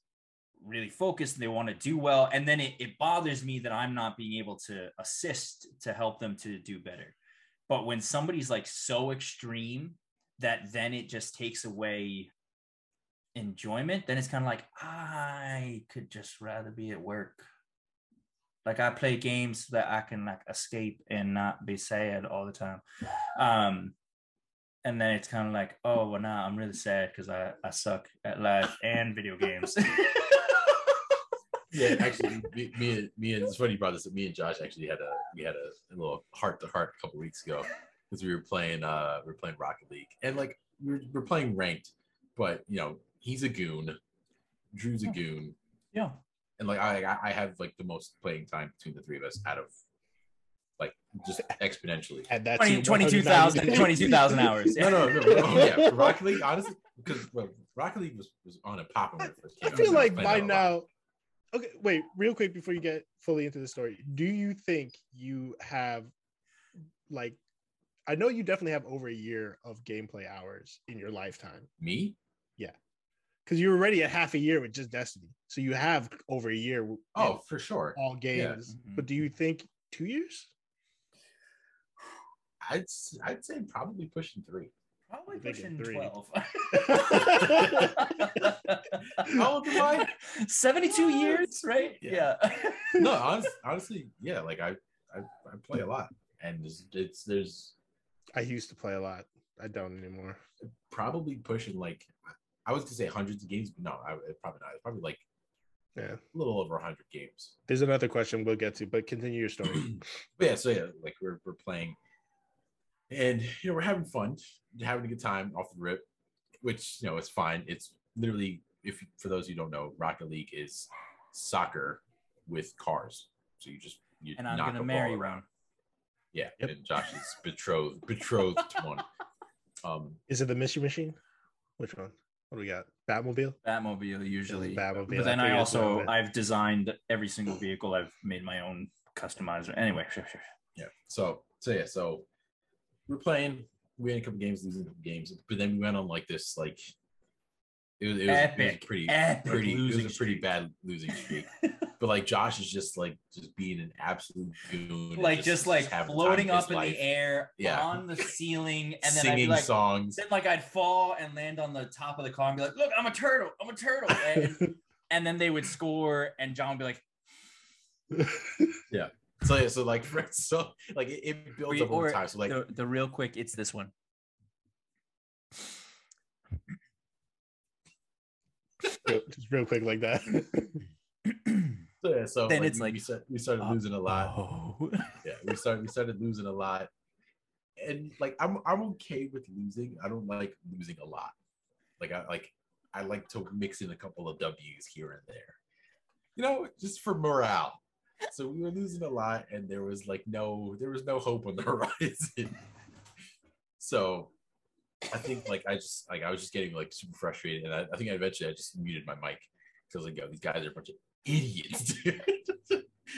really focused and they want to do well and then it, it bothers me that i'm not being able to assist to help them to do better. But when somebody's like so extreme that then it just takes away enjoyment, then it's kind of like I could just rather be at work. Like I play games that I can like escape and not be sad all the time. Um and then it's kind of like, oh well now I'm really sad because I, I suck at life and video games. Yeah, (laughs) actually, me, me and me and it's funny you brought this up. Me and Josh actually had a we had a, a little heart to heart a couple weeks ago because we were playing uh we were playing Rocket League and like we were, we're playing ranked, but you know he's a goon, Drew's a Yeah. goon, yeah. and like I I- I have like the most playing time between the three of us out of like just (laughs) exponentially. And that's 20, 22,000 22,000 (laughs) hours. No, no, no. Oh, (laughs) yeah, for Rocket League, honestly, because well, Rocket League was, was on a pop when first I feel like by that a lot. now. Okay, wait, real quick before you get fully into the story. Do you think you have like I know you definitely have over a year of gameplay hours in your lifetime me. Because you're already at half a year with just Destiny. So you have over a year Oh, for sure. all games. Mhm. But do you think two years? I'd s- I'd say probably pushing three. Probably I'm thinking pushing three. 12. (laughs) How old am I? 72 What? years, right? Yeah. Yeah. No, (laughs) honest, honestly, yeah. Like I, I I play a lot, and it's, it's there's I used to play a lot. I don't anymore. probably pushing like I was gonna say hundreds of games, but no, I it probably not. It's probably like Yeah. a little over hundred games. There's another question we'll get to, but continue your story. (clears throat) But yeah, so yeah, like we're we're playing, and you know we're having fun, having a good time off the rip, which you know it's fine. It's literally if for those who don't know, Rocket League is soccer with cars. So you just you And I'm knock gonna marry ball around. Yeah, Yep. and Josh's betrothed betrothed one. (laughs) Um, Is it the Mission Machine? Which one? What do we got? Batmobile? Batmobile usually. Batmobile. But then I figured it's also I've designed every single vehicle. I've made my own customizer. Anyway, sure, sure. yeah. So so yeah, so we're playing. We had a couple games, losing a couple games, but then we went on like this like it was it was, it was pretty epic pretty it was a pretty bad losing streak. (laughs) but like Josh is just like just being an absolute goon, like just, like having the time floating up in life, the air Yeah. on the ceiling, and then I'd singing like, songs. then like I'd fall and land on the top of the car and be like, "Look, I'm a turtle. I'm a turtle." (laughs) And, and then they would score, and John would be like, (laughs) So yeah, so like so like it, it builds We- up over time. So like the, the real quick, it's this one. Just real quick like that. (clears throat) so, yeah, so then like, it's we, like, we, start, we started uh, losing a lot. Oh. (laughs) yeah we started we started losing a lot and like i'm i'm okay with losing i don't like losing a lot like i like i like to mix in a couple of w's here and there you know just for morale so we were losing a lot and there was like no there was no hope on the (laughs) horizon so i think like i just like i was just getting like super frustrated and i, I think I eventually i just muted my mic because like yo these guys are a bunch of idiots (laughs)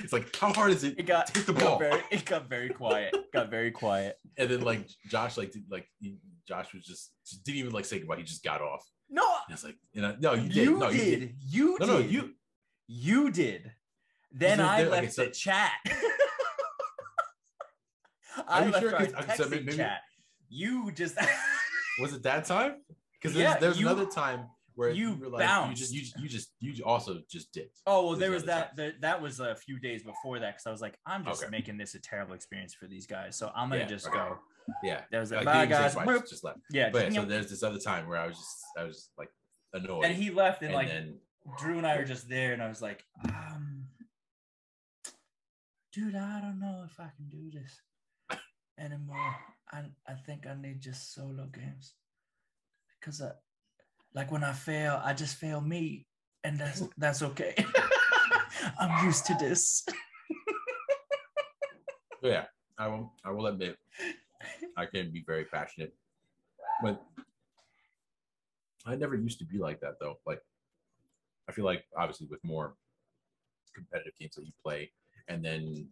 it's like how hard is it It got, hit the it got very it got very quiet. Got very quiet. (laughs) and then like Josh, like did, like he, Josh was just, just didn't even like say goodbye. He just got off. No, And it's like, you know, no, you did. you no, did. you did. You No, did. no, you. You did. Then I there- left the chat. (laughs) I left sure? our 'Cause- okay, so texting maybe- chat. You just Was it that time? Because Yeah, there's, there's you- another time where you like, you just, you, bounced. you just, you also just did. Oh well, there was that. The, that was a few days before that because I was like, I'm just Okay. making this a terrible experience for these guys, so I'm gonna Yeah, just right. go. Yeah. There was a Like, bye guys. Boop. (laughs) just, left. Yeah, But just- so there's this other time where I was just, I was like annoyed. and he left, and, and like then, Drew and I were just there, and I was like, um, dude, I don't know if I can do this anymore. I I think I need just solo games because I, like when I fail, I just fail me, and that's (laughs) that's okay. (laughs) I'm used to this. (laughs) yeah, I will, I will admit, I can be very passionate, but I never used to be like that though. Like, I feel like obviously with more competitive games that you play, and then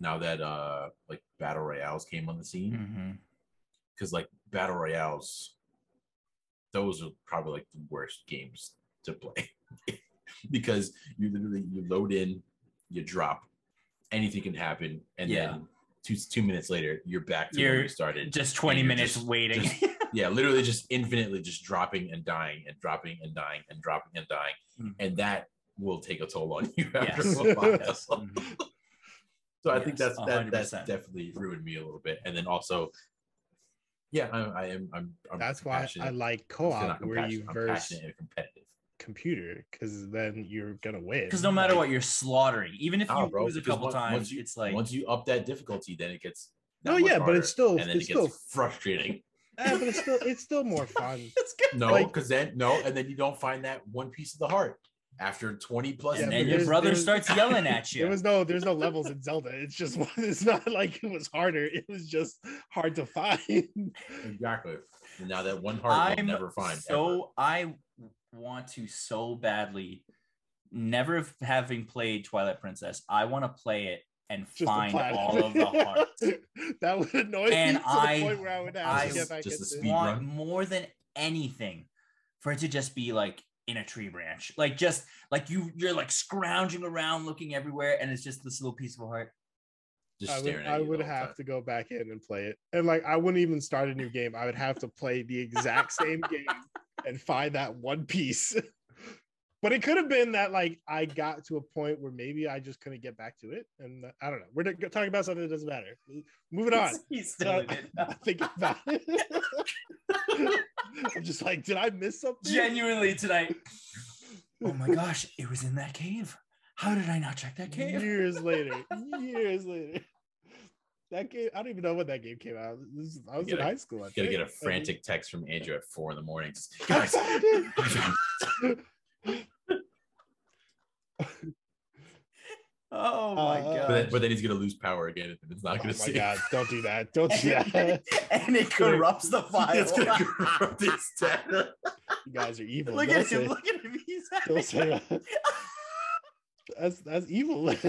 now that uh like battle royales came on the scene, Mm-hmm. because like battle royales, those are probably like the worst games to play (laughs) because you literally you load in, you drop, anything can happen, and Yeah. then two two minutes later you're back to where You're you started. Just 20 minutes just- waiting. just- (laughs) yeah, literally just infinitely just dropping and dying and dropping and dying and dropping and dying, Mhm. and that will take a toll on you (laughs) after Yes. a while. Yes. So I think that's that that's 100%. definitely ruined me a little bit. And then also, yeah, I, I am I'm, I'm That's why I like co-op where you compassionate, I'm verse competitive. computer because then you're gonna win. Because no matter Like, what, you're slaughtering. Even if Nah, you bro, lose a couple once- times, once you- it's like Once you up that difficulty, then it gets that No, much yeah, but it's still and then it's it gets still frustrating. (laughs) eh, but it's still it's still more fun. (laughs) it's good. No, Like- because then no, and then you don't find that one piece of the heart after 20 plus Yeah, and then years. your brother starts yelling at you. (laughs) There was no there's no levels in Zelda. It's just (laughs) it's not like it was harder. It was just hard to find. Exactly. And now that one heart I'm you'll never find. ever. so I want to so badly, never having played Twilight Princess. I want to play it and Just find all of the (laughs) hearts. that would annoy And me to I- the point where I would have I to get back just a speed want run. more than anything for it to just be like in a tree branch, like just like you you're like scrounging around looking everywhere, and it's just this little piece of a heart. just I would, staring I would have time. to go back in and play it. And like I wouldn't even start a new game. I would have to play the exact same game and find that one piece. (laughs) but it could have been that like I got to a point where maybe I just couldn't get back to it. And uh, I don't know. We're t- talking about something that doesn't matter. Moving on. He's still So, in it. I think about it. (laughs) I'm just like, did I miss something? Genuinely tonight. (laughs) Oh my gosh, it was in that cave. How did I not check that cave? Years later, (laughs) years later. That game, I don't even know when that game came out. This is- I was in gotta- high school. I You gotta get a frantic text from Andrew at four in the morning. Guys, found it. Oh my Uh, god. but, then, but then he's gonna lose power again, and it's not Oh gonna Oh my see. god! Don't do that! Don't do (laughs) that! and it corrupts the file. (laughs) It's gonna corrupt his data. You guys are evil. look Don't at him. Look at him. He's Don't say that. That's that's evil. (laughs)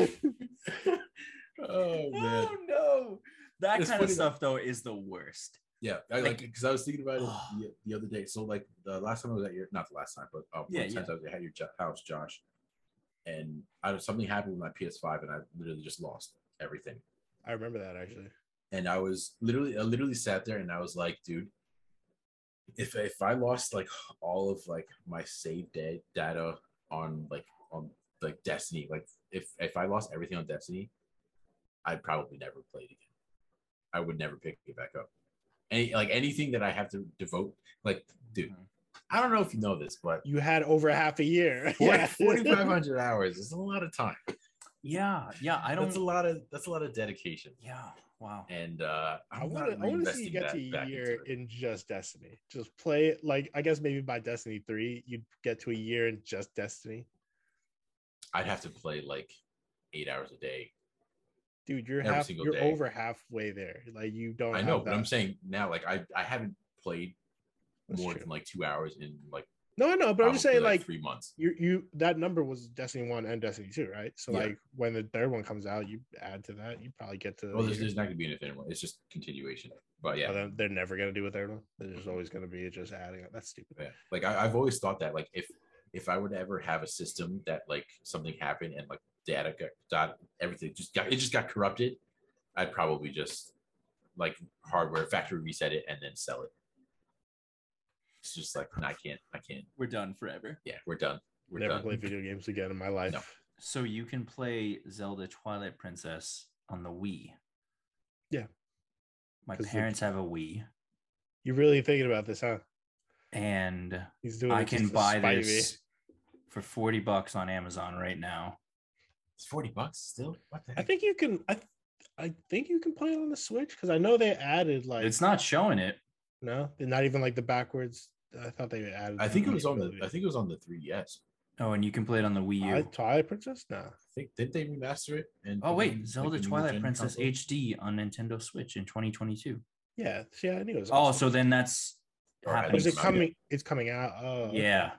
Oh man. Oh no. That It's kind funny of that- stuff though is the worst. Yeah, I like because I was thinking about it Oh. the, the other day. So like the last time I was at your not the last time, but um, Yeah, yeah, times I was at your house, Josh, and I something happened with my PS5, and I literally just lost everything. I remember that actually. And I was literally, I literally sat there, and I was like, dude, if if I lost like all of like my saved da- data on like on like Destiny, like if if I lost everything on Destiny, I'd probably never play it again. I would never pick it back up. Any like anything that I have to devote, like dude, Mhm. I don't know if you know this, but You had over half a year. (laughs) forty Yeah. five hundred hours is a lot of time. Yeah, yeah. I don't. That's a lot of that's a lot of dedication, yeah. Wow. and uh, I I'm want to. I want to see you get to a year in just Destiny. Just play it. Like I guess maybe by Destiny three, you'd get to a year in just Destiny. I'd have to play like eight hours a day. Dude, you're half. You're day. over halfway there. Like you don't. I have know, but I'm saying now, like I I haven't played That's more true. than like two hours in like. No, no, but I'm just saying like three months. you you that number was Destiny one and Destiny two, right? So Yeah. like when the third one comes out, you add to that, you probably get to. Well, there's, there's not gonna be anything anymore. It's just continuation. But yeah, Oh, they're never gonna do a third one. There's always gonna be just adding. it. That's stupid. yeah. Like I, I've always thought that like if if I would ever have a system that like something happened and like data got everything just got it just got corrupted, I'd probably just like hardware factory reset it and then sell it. It's just like I can't, I can't. We're done forever. Yeah, we're done. We're Never done. play video games again in my life. No. So you can play Zelda Twilight Princess on the Wii. Yeah. My 'Cause the- parents have a Wii, You're really thinking about this, huh? and He's doing. I can buy spite this for 40 bucks on Amazon right now. It's forty bucks still. What the I think you can. I, I think you can play it on the Switch because I know they added like It's not showing it. no, not even like the backwards. I thought they added. I think it was on the. I think it was on the 3DS. Oh, and you can play it on the Wii U. Twilight, Twilight Princess. No, I think did they remaster it? And Oh wait, in, Zelda a Twilight Princess console? HD on Nintendo Switch in 2022. yeah, yeah, I knew it was. Oh, so then that's Or happening. Was it It's coming? It's coming out. Oh, okay. Yeah.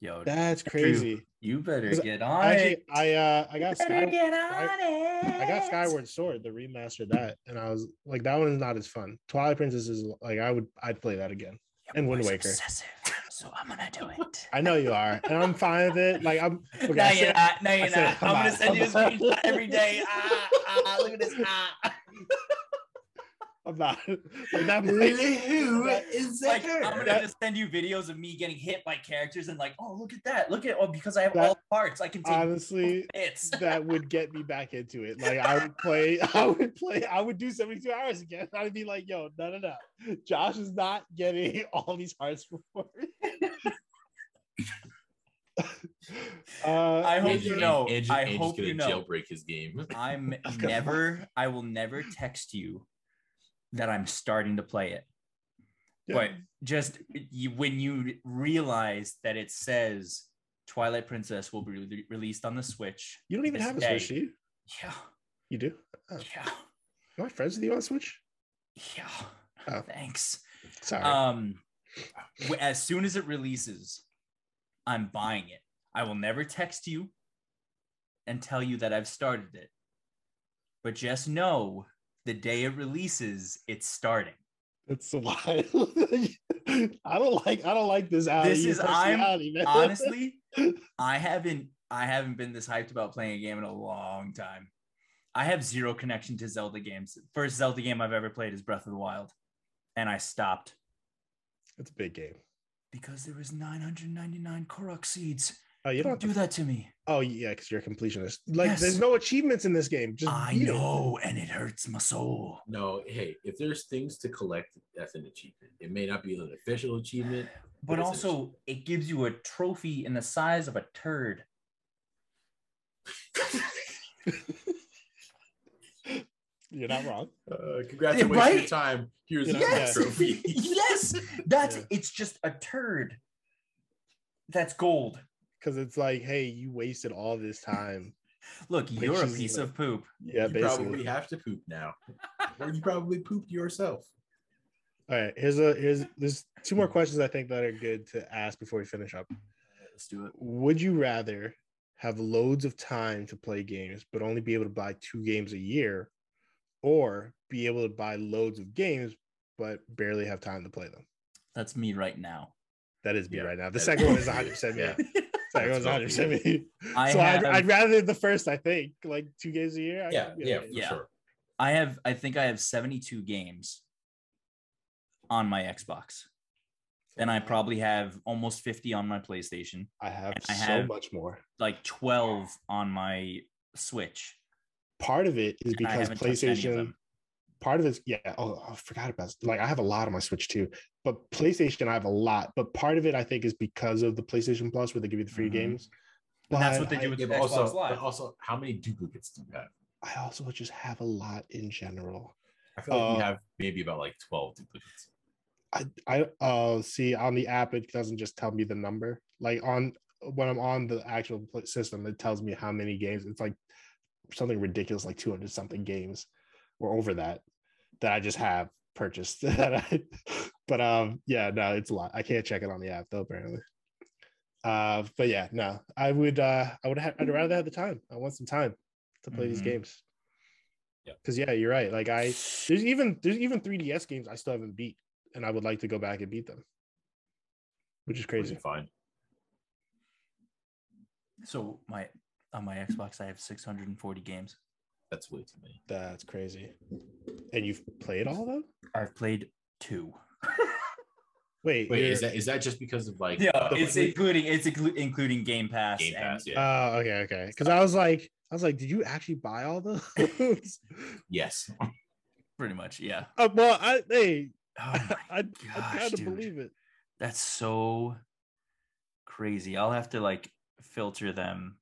Yo, That's crazy. You better get on Actually, it. I uh, I got Sky, get I-. I got Skyward Sword, the remaster that, and I was like, that one is not as fun. Twilight Princess is like, I would, I'd play that again. Your and Wind Waker. obsessive, so I'm gonna do (laughs) it. I know you are, and I'm fine with it. Like I'm. (laughs) okay, no, I you're said- not. No, you're not. I'm gonna send you a (laughs) screenshot every day. Ah, ah, look at this. Ah. I'm not. (laughs) Like that might- Really? Who that- is Like that? I'm gonna just send you videos of me getting hit by characters and like, oh look at that, look at oh because I have That- all the parts, I can take honestly, hits. (laughs) that would get me back into it. Like I would play, (laughs) I would play, I would do 72 hours again. I'd be like, yo, no, no, no. Josh is not getting all these hearts before. uh, I hope Andrew- you know. Andrew- I Andrew's hope gonna you know. jailbreak his game. I'm I'm never, I will never text you that I'm starting to play it. yeah. But just you, when you realize that it says Twilight Princess will be re- released on the Switch. you don't even have a day. Switch, do you? Yeah, You do? Oh. yeah, Am I friends with you on Switch? yeah. Oh. Thanks. Sorry. Um, as soon as it releases, I'm buying it. I will never text you and tell you that I've started it. But just know the day it releases, it's starting. it's a lie. (laughs) I don't like. I don't like this. Out This is- I'm- man. Honestly, (laughs) I haven't I haven't been this hyped about playing a game in a long time. I have zero connection to Zelda games. First Zelda game I've ever played is Breath of the Wild, and I stopped It's a big game. because there was 999 Korok seeds. Oh, you don't Don't do that to me. Oh, yeah, because you're a completionist. Like, Yes. there's no achievements in this game. Just I beat it. know, and it hurts my soul. No, hey, if there's things to collect, that's an achievement. It may not be an official achievement. (sighs) But it's an also, it gives you a trophy in the size of a turd. (laughs) You're not wrong. Uh, congrats on Yeah, wasting your time. Here's You a know, Yes. trophy. (laughs) yes, that's Yeah. it's just a turd. That's gold. Because it's like, hey, you wasted all this time. (laughs) Look, you're a piece like- of poop. Yeah, you basically. probably have to poop now, or you probably pooped yourself. All right, here's a here's there's two more questions I think that are good to ask before we finish up. Let's do it. Would you rather have loads of time to play games but only be able to buy two games a year, or be able to buy loads of games but barely have time to play them? That's me right now. That is me Yeah, right now. The that- second one is 100 percent me. Yeah. (laughs) (laughs) Second That's one's about 100 percent. I so have, I'd, I'd rather the first. I think like two games a year. I Yeah, could yeah, for Yeah. sure. I have, I think I have 72 games on my Xbox. And I probably have almost 50 on my PlayStation, I have I so have- much more. like 12 on my Switch. Part of it is because haven't touched any of PlayStation. Them. part of it's yeah. Oh, I forgot about like I have a lot on my Switch too, but PlayStation I have a lot. But part of it I think is because of the PlayStation Plus where they give you the free Mhm. games. And that's what they do with Yeah, the but Xbox also, Live. but also, how many duplicates do you have? I also just have a lot in general. I feel like Uh, you have maybe about like twelve duplicates. I I uh see on the app it doesn't just tell me the number. Like on when I'm on the actual system, it tells me how many games. It's like something ridiculous, like 200 something games or over that that I just have purchased. (laughs) that I, but um yeah, no, it's a lot. I can't check it on the app though, apparently. Uh, but yeah, no, I would uh I would have I'd rather have the time. I want some time to play these Mhm. games. Yeah. Because yeah, you're right. Like I there's even there's even 3DS games I still haven't beat, and I would like to go back and beat them, which is Crazy crazy. fine. So my on my Xbox, I have 640 games. That's way too many. That's crazy. And you've played all of them? I've played two. (laughs) Wait, Wait, is you're- that is that just because of like Yeah, uh, it's including it's inclu- including Game Pass. Game and- Pass? Yeah. Oh, okay, okay. Because I was like, I was like, did you actually buy all those? (laughs) yes. (laughs) pretty much, yeah. uh, well, I hey, Oh my I, I gosh, kind of believe it. That's so crazy. I'll have to like filter them.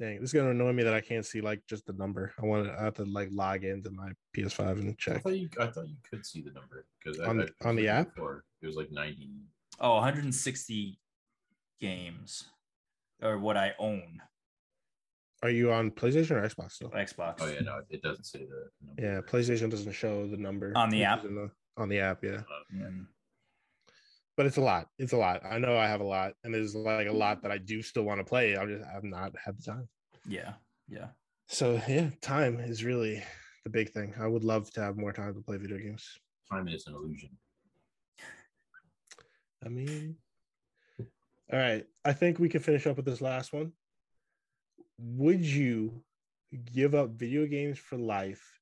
Dang, this is gonna annoy me that I can't see like just the number. I want to I have to like log into my PS5 and I check. thought you I thought you could see the number because On- on the app? Or it was like ninety. Oh, 160 games or what I own. Are you on PlayStation or Xbox still? Xbox. Oh yeah, no, it doesn't say the number. Yeah, PlayStation doesn't show the number On the app? the- on the app, yeah. And But it's a lot. It's a lot. I know I have a lot, and there's like a lot mm-hmm. that I do still want to play. I'm just I've not had the time. yeah, yeah. So yeah, time is really the big thing. I would love to have more time to play video games. Time is an illusion. I mean, all right. I think we can finish up with this last one. Would you give up video games for life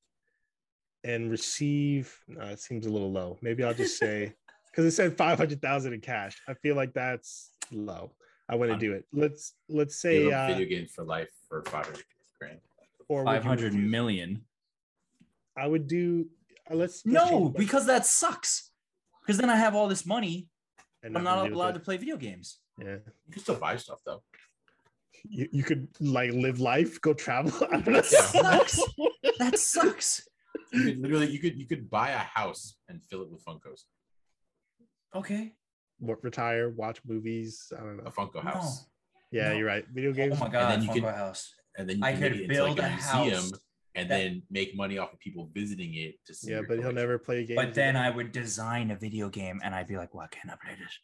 and receive? No, it seems a little low. Maybe I'll just (laughs) say because it said five hundred thousand in cash. I feel like that's low. I want to Um, do it. Let's let's say up uh, video game for life for five hundred grand. or would you 500 refuse? million. I would do. Uh, let's let's No, because that sucks. Because then I have all this money. and I'm not to do with allowed to play video games. Yeah, You can still buy stuff though. you, you could like live life, go travel. I don't know. That sucks. That sucks. You could literally you could you could buy a house and fill it with Funkos. Okay. What, retire, watch movies. I don't know. A. Funko house. Yeah, No. you're right. Video games. Oh my god, and then you Funko could- House. And then you I can make could it into like build a a museum house and that- then make money off of people visiting it to see. yeah, your but he'll never play a game. But then. I would design a video game and I'd be like, why can't I play this?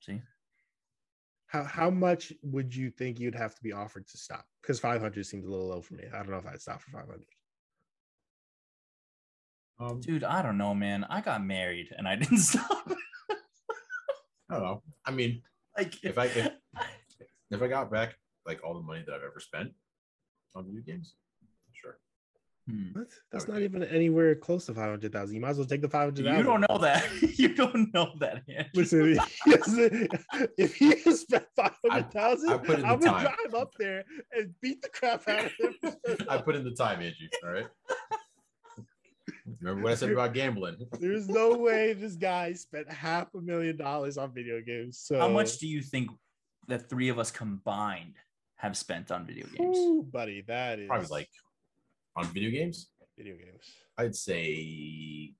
See? How how much would you think you'd have to be offered to stop? Because 500 seems a little low for me. I don't know if I'd stop for 500. Um, Dude, I don't know, man. I got married and I didn't (laughs) stop. I don't know. I mean, like if I if, if I got back like all the money that I've ever spent on video games, Hmm. What? That's would not be- even anywhere close to five hundred thousand. You might as well take the five hundred thousand. You don't know that. (laughs) you don't know that. Andrew. Listen, if he has (laughs) spent five hundred thousand, I put in the I'm gonna time. drive up there and beat the crap out of him. I put in the time, Andrew. All right. Remember what I said about gambling? (laughs) There's no way this guy spent half a million dollars on video games. So How much do you think the three of us combined have spent on video games? Ooh, buddy? That is Probably like on video games. video games. I'd say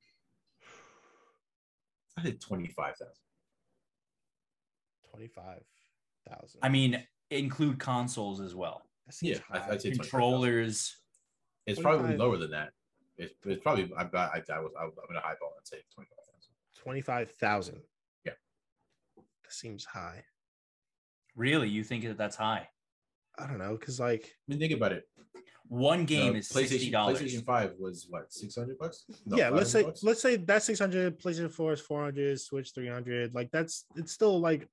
I did twenty five thousand. Twenty five thousand. I mean, include consoles as well. Yeah, I- I'd say 25,000. Controllers. It's probably lower than that. It's, it's probably I've got I, I was I, I'm gonna highball and say twenty five thousand. twenty five thousand. Yeah. that seems high. Really, you think that that's high? I don't know, cause like I mean, think about it. One game The is sixty dollars. PlayStation Five was what six hundred bucks? No, yeah, let's say bucks? let's say that's six hundred. PlayStation Four is four hundred. Switch three hundred. Like that's it's still like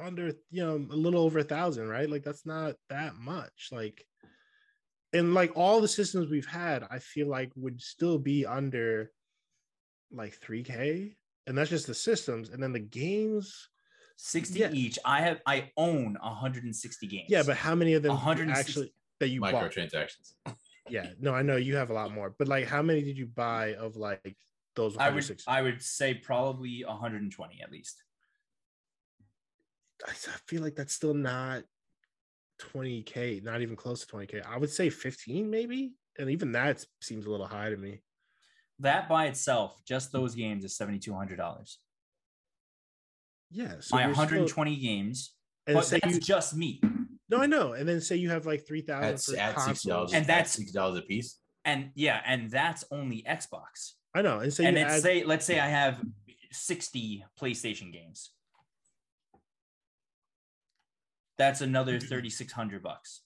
under you know a little over a thousand, right? Like that's not that much. Like and like all the systems we've had, I feel like would still be under like three k, and that's just the systems, and then the games. 60 Yeah. each. I have I own 160 games. Yeah, but how many of them 160 actually that you bought? microtransactions. Yeah, no, I know you have a lot more, but like, how many did you buy of like those? I would I would say probably 120 at least. I feel like that's still not 20k, not even close to 20k. I would say 15 maybe, and even that seems a little high to me. That by itself, just those games is $7200. Yeah, so My you're still- 120 games, and but say that's you just me. no, I know, and then say you have like 3,000 That's for at sixty dollars. And that's- sixty dollars a piece. And yeah, and that's only Xbox. I know, and say and add, say let's say I have 60 PlayStation games. That's another 3600 bucks.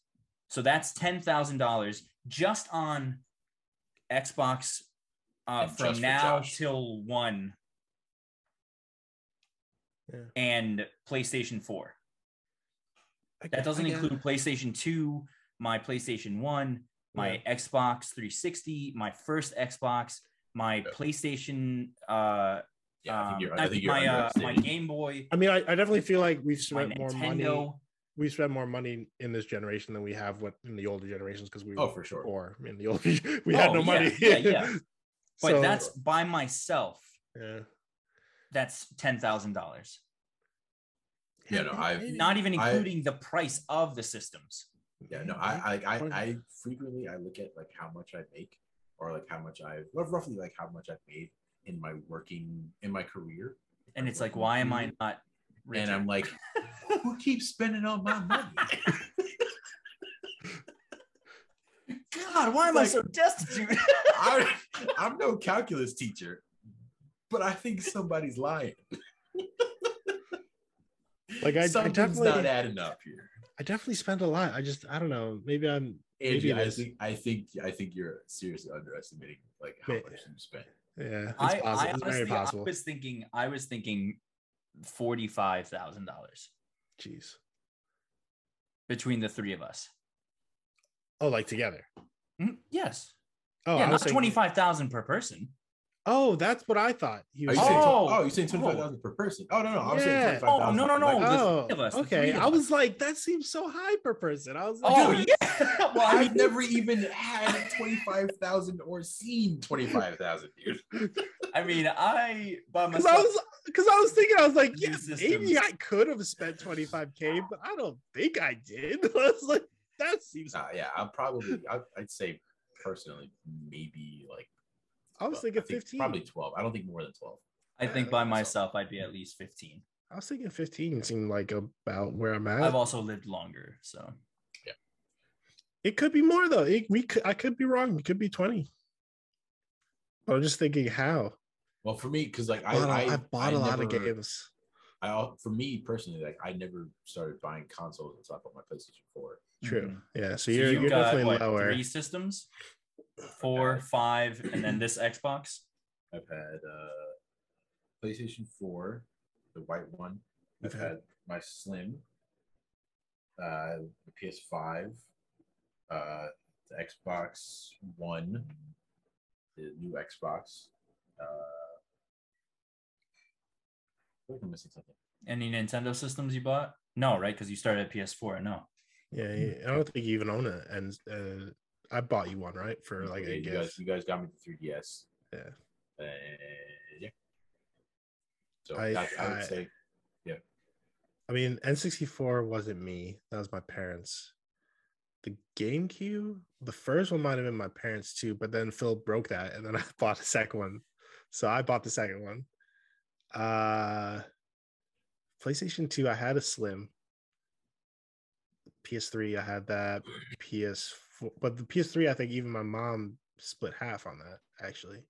So that's $10,000 just on Xbox uh, from now Josh. till 1 Yeah. and PlayStation 4. I That doesn't include PlayStation 2, my PlayStation 1, my Xbox 360, my first Xbox, my Yeah. PlayStation uh Yeah, I think um, you're. I- I think you're my uh, my. Game Boy, I mean, I, I definitely feel like we've spent more money. Nintendo. We spend more money in this generation than we have what in the older generations because we oh, were Oh, for sure. poor in the older. (laughs) We had Oh, no money. yeah, yeah. (laughs) But So, that's by myself. yeah. That's ten thousand dollars. Yeah, no, I've- Not even I- including the price of the systems. Yeah, no, I, I, I, I frequently I look at like how much I make, or like how much I've, well, roughly like how much I've made in my working in my career, And it's like, why am I mm-hmm. not richer? and I'm like, who keeps spending all my money? God, why am I so destitute? I, (laughs) I'm no calculus teacher, but I think somebody's lying. Like I, I definitely, not adding up here. I definitely spent a lot. I just, I don't know. Maybe I'm, Angie, Maybe I think, I think, I think you're seriously underestimating like how May- much you spend. yeah. It's I, possible. I it's honestly, very possible. I was thinking, I was thinking forty-five thousand dollars Jeez. between the three of us. Oh, like together. Mhm, Yes. Oh, yeah, I not thinking- twenty-five thousand per person. Oh, that's what I thought. He was you saying. saying, Oh. oh, you're saying twenty five thousand per person? Oh no, no, I was Yeah. saying twenty five thousand. Oh, no, no, no. the Oh, three of us, the okay. three of I us. was like, that seems so high per person. I was like, Oh Dude, yeah. (laughs) (laughs) well, I I've (laughs) never even had twenty five thousand or seen twenty five thousand, dude. I mean, I by because myself. I was because I was thinking, I was like, New yeah, systems. maybe I could have spent 25k, but I don't think I did. (laughs) I was like, that seems. Uh, yeah, I'll probably, I'd, I'd say personally, maybe like. I was thinking I think 15. Probably twelve. I don't think more than twelve. I think by I think so. myself, I'd be at least fifteen. I was thinking 15 seemed like about where I'm at. I've also lived longer, so Yeah. It could be more though. It, we could, I could be wrong. It could be 20. But I'm just thinking how. Well, for me, because like I, I, bought, a- I, I bought a a lot of games. I al- for me personally, like I never started buying consoles until I bought my PlayStation Four. True. Mhm. Yeah. So So you're you've you're got, definitely what, lower. Three systems, four, five, and then this Xbox. (clears throat) I've had uh PlayStation Four, the white one. I've Okay. had my Slim, uh, the PS5, uh, the Xbox One, the new Xbox. Uh, I feel like I'm missing something. Any Nintendo systems you bought? No, right? Because you started at PS4. No. Yeah, you- I don't think you even own it. And uh, I bought you one, right? For like Yeah, a you guys, you guys got me the 3DS. Yeah. Uh, yeah. So I- I, I would I- say yeah. I mean, N64 wasn't me. That was my parents. The GameCube, the first one might have been my parents too, but then Phil broke that and then (laughs) I bought a second one. So I bought the second one. Uh PlayStation 2, I had a Slim. PS3, I had that. PS4, but the PS3, I think even my mom split half on that actually.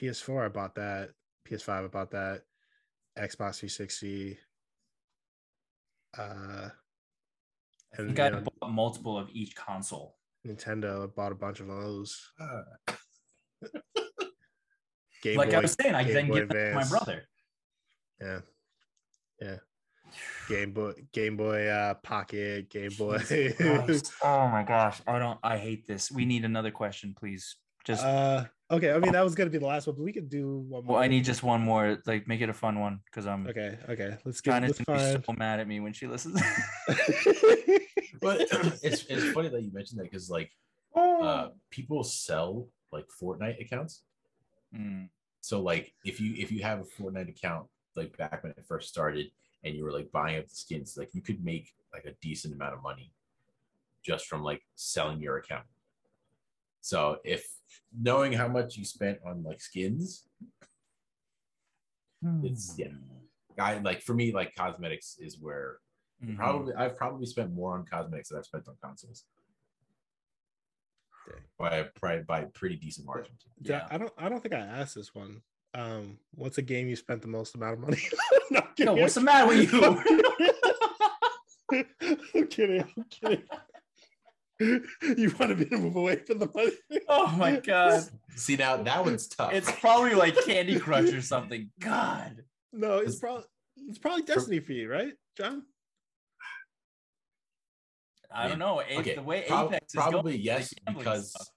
PS4, I bought that. PS5, I bought that. Xbox 360. Uh, I and think you I bought multiple of each console. Nintendo I bought a bunch of those. uh, Game like Boy, I was saying, I Game then Boy give that to my brother. yeah, yeah. Game Boy, Game Boy uh, Pocket, Game Boy. (laughs) Oh my gosh. I don't I hate this. We need another question, please. Just uh, okay, I mean that was gonna be the last one, but we could do one more. well, I need just one more. Like make it a fun one because I'm Okay, okay. Let's get. China's Let's gonna be so mad at me when she listens. (laughs) (laughs) but it's it's funny that you mentioned that because like Oh. uh people sell like Fortnite accounts. Mm, So like if you if you have a Fortnite account like back when it first started and you were like buying up the skins, like you could make like a decent amount of money just from like selling your account. So if knowing how much you spent on like skins, it's yeah. I like for me like cosmetics is where mhm. probably I've probably spent more on cosmetics than I've spent on consoles. Dang. By a by, by pretty decent margin. Yeah, Yeah. I don't. I don't think I asked this one. Um, what's a game you spent the most amount of money? (laughs) no, I'm Yo, what's the matter with you? (laughs) I'm kidding. I'm kidding. (laughs) you want me to move away from the money? oh my god. See now that one's tough. It's probably like Candy Crush or something. God. No, it's It's- probably it's probably Destiny for you, right, John? I Yeah. don't know. A- okay. The way prob- Apex is probably going, yes because stuff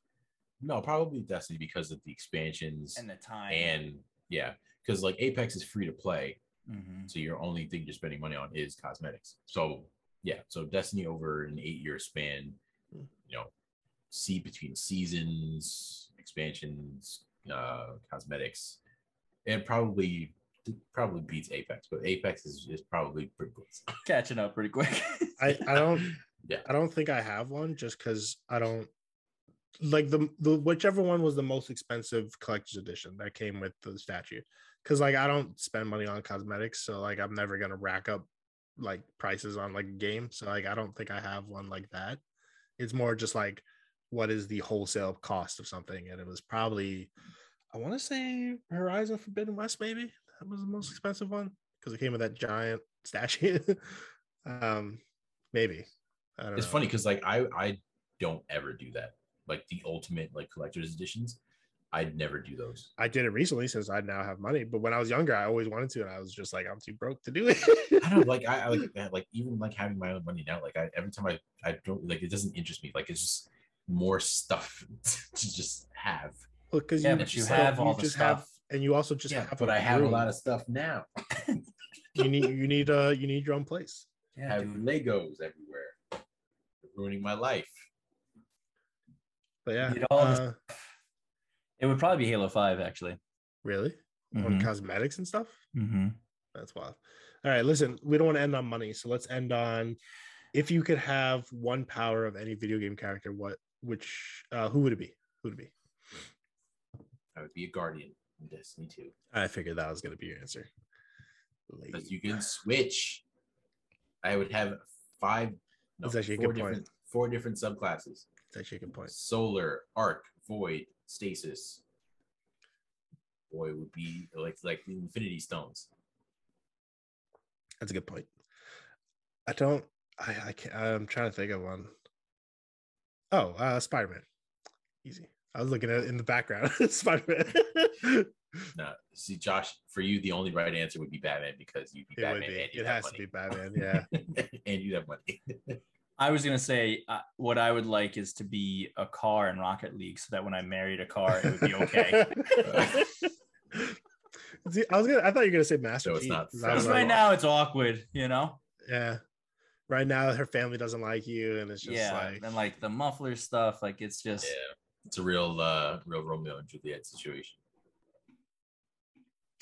no probably Destiny because of the expansions and the time. and yeah because like Apex is free to play Mhm. so your only thing you're spending money on is cosmetics. So yeah, so Destiny over an eight year span, Hmm. you know, see between seasons, expansions, uh, cosmetics, it probably probably beats Apex, but Apex is, is probably pretty close. (laughs) catching up pretty quick. I I don't Yeah. I don't think I have one just because I don't like the the whichever one was the most expensive collector's edition that came with the statue. Because like I don't spend money on cosmetics, so like I'm never gonna rack up like prices on like a game. So like I don't think I have one like that. It's more just like what is the wholesale cost of something, and it was probably I want to say Horizon Forbidden West maybe that was the most expensive one because it came with that giant (laughs) statue. um, maybe It's know. funny because like I I don't ever do that. Like the ultimate like collector's editions, I'd never do those. I did it recently since I now have money, but when I was younger, I always wanted to, and I was just like, I'm too broke to do it. I don't like I, I like (laughs) like even like having my own money now. Like I every time I I don't like it doesn't interest me. Like it's just more stuff (laughs) to just have. because Yeah, you, but you just have don't- all the just have, stuff. and you also just yeah, have. but I have a lot of stuff now. You need you need uh you need your own place. I yeah, have dude. Legos everywhere. They're ruining my life. But yeah, need all uh, It would probably be Halo 5, actually. really on Mhm. cosmetics and stuff. Mm-hmm. That's wild. All right, listen, we don't want to end on money, so let's end on if you could have one power of any video game character, what which uh who would it be? Who would it be? I would be a guardian in Destiny 2. I figured that was gonna be your answer. Because Lady. you can switch. I would have five no, That's actually a four good point. different four different subclasses. That's actually a good point. Solar, arc, void, stasis. Boy would be like like the infinity stones. That's a good point. I don't. I I can't. I'm trying to think of one. Oh, uh, Spider Man. Easy. I was looking at it in the background. (laughs) Spider Man. (laughs) No, see, Josh, for you, the only right answer would be Batman because you'd be it would Batman be. and you It has money. to be Batman. Yeah. (laughs) and you have money. I was gonna say uh, what I would like is to be a car in Rocket League, so that when I married a car, it would be okay. (laughs) (laughs) See, I was gonna. I thought you were gonna say Master So it's Chief. not 'cause Because Right. right now it's awkward, you know. yeah. Right now, her family doesn't like you, and it's just yeah, like, and like the muffler stuff, like it's just Yeah, it's a real, uh, real Romeo and Juliet situation.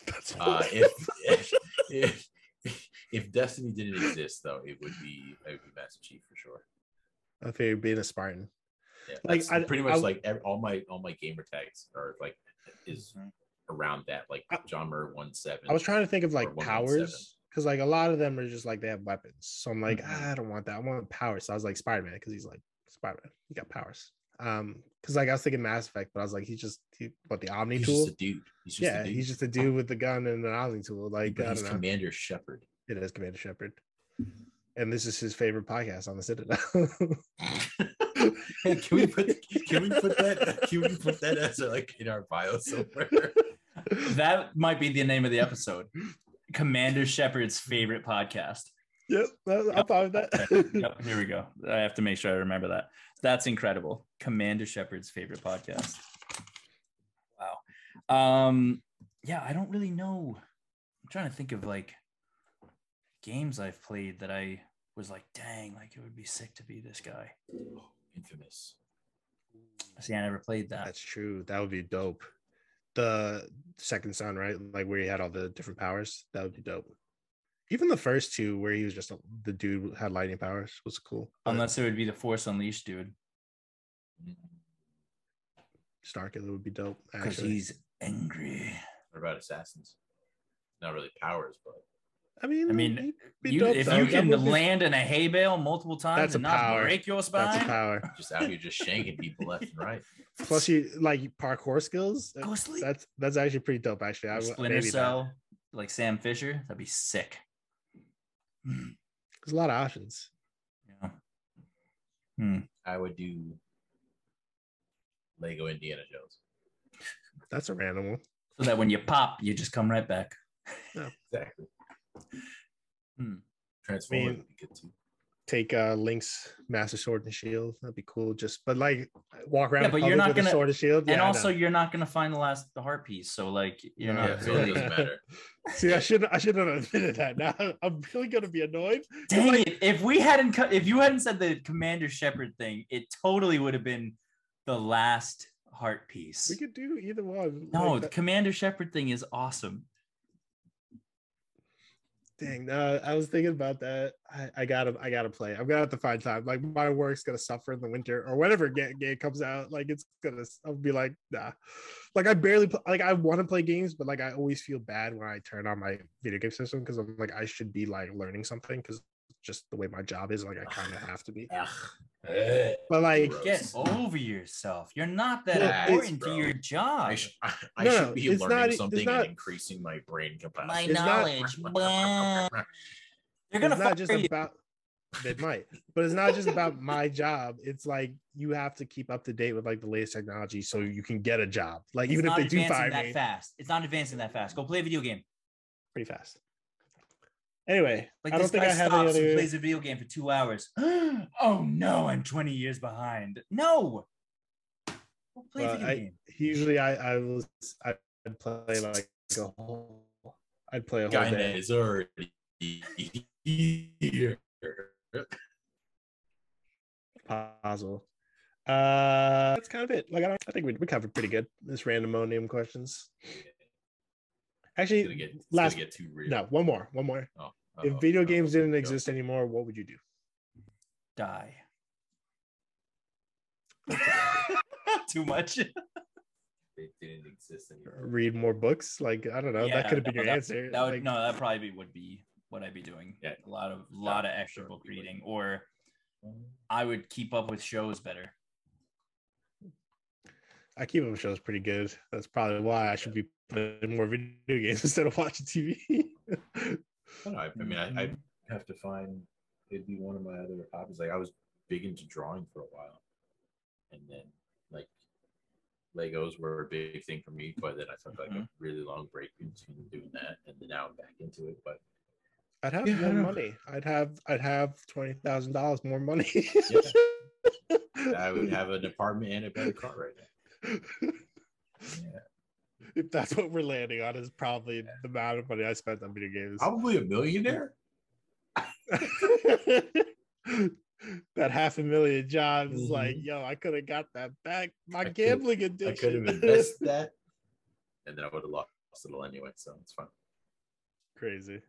that's Uh, if, if if if Destiny didn't exist, though, it would be it would be Master Chief for sure. I figure being a Spartan. Yeah, Like, I- pretty much I- like every, all my all my gamer tags are like is around that, like John Murray one seven. I was trying to think of like powers because like a lot of them are just like they have weapons. So I'm like, Mhm. ah, I don't want that. I want powers. So I was like Spider Man because he's like Spider Man. He got powers. Um, because like I was thinking Mass Effect, but I was like, he's just he, what the Omni He's tool. just a dude. He's just yeah, a dude. he's just a dude with the gun and an Omni tool. Like but I he's don't know. Commander Shepard. It is Commander Shepard. And this is his favorite podcast on the Citadel. Hey, (laughs) can we put can we put that can we put that as like in our bio somewhere? that might be the name of the episode. Commander Shepard's favorite podcast. yep, I'm fine with that. Yep, here we go. I have to make sure I remember that. That's incredible. Commander Shepard's favorite podcast. Wow. Um, yeah, I don't really know. I'm trying to think of like games I've played that I was like, dang, like it would be sick to be this guy. Oh, Infamous. See, I never played that. That's true. That would be dope. The second son, right? Like where he had all the different powers. That would be dope. Even the first two, where he was just a, the dude had lightning powers, was cool. But Unless it would be the Force Unleashed dude, Starkiller would be dope. because Actually, he's angry. What about assassins? Not really powers, but I mean, I mean, You, if though. you can would be- land in a hay bale multiple times That's and not power. break your spine, that's a spine, power. (laughs) just out here just shanking people left and right. Plus, you like parkour skills. go sleep. That's that's actually pretty dope. Actually, I Or would- Splinter maybe that. Cell, like Sam Fisher, that'd be sick. There's a lot of options. Yeah. Hmm. I would do Lego Indiana Jones. That's a random one. So that when you pop, you just come right back. Exactly. Hmm. I mean- would be. Take uh Link's Master Sword and Shield. That'd be cool. Just but like walk around. Yeah, but you're not gonna- sword and shield. and Yeah, I also, you're not gonna find the last the heart piece. So like, you're No, not Yeah, really. doesn't matter. (laughs) See, I shouldn't. I shouldn't have admitted that. Now I'm really gonna be annoyed. Dang like, it! If we hadn't, cut, if you hadn't said the Commander Shepard thing, it totally would have been the last heart piece. We could do either one. no, Like, the Commander Shepard thing is awesome. Dang. No, I was thinking about that. I, I gotta. I gotta play. I'm gonna have to find time. Like my work's gonna suffer in the winter or whenever game, game comes out. Like it's gonna. I'll be like, nah. Like I barely. Pl- like I want to play games, but like I always feel bad when I turn on my video game system because I'm like I should be like learning something because just the way my job is. Like I kind of have to be. Ugh. But like. Get over yourself. You're not that Well, important to your job. I, sh- I, I No, should be learning not- something not- and increasing my brain capacity. My It's not- knowledge. (laughs) blah. They're gonna it's not just you. about it might but it's not just about my job it's like you have to keep up to date with like the latest technology so you can get a job like It's even if not they do advancing fire that me fast. It's not advancing that fast. Go play a video game. pretty fast anyway Like i this don't think guy i have any stops and other plays a video game for two hours. (gasps) oh no, I'm 20 years behind. No. Go play Well, I- game. usually i i was i'd play like a whole i'd play a whole Guy day is already here. puzzle uh that's kind of it like i don't i think we, we covered pretty good this random name questions It's actually gonna get, it's last gonna get too real. no one more one more Oh, if uh-oh, video games didn't go. exist anymore what would you do Die. (laughs) Too much. They didn't exist anymore. read more books like i don't know Yeah, that could have been no, your that- answer That would like, no, that probably would be what I'd be doing. Yeah. A lot of lot of extra sure, book you would. reading, or mm-hmm. I would keep up with shows better. i keep up with shows pretty good that's probably why i should be playing more (laughs) video games instead of watching tv (laughs) I, don't know, I, I mean, I, I have to find it'd be one of my other hobbies. Like I was big into drawing for a while, and then like Legos were a big thing for me. But then I took like Mm-hmm. a really long break between doing that, and then now I'm back into it. But I'd have Yeah, more money. I'd have I'd have twenty thousand dollars more money. (laughs) I would have an apartment and a better car right now. (laughs) Yeah. If that's what we're landing on, is probably the amount of money I spent on video games. Probably a millionaire. (laughs) that half a million jobs is like, mm-hmm. yo, I could have got that back. My I could- gambling I could have invested that, (laughs) and then I would have lost it all anyway. So it's fine. Crazy.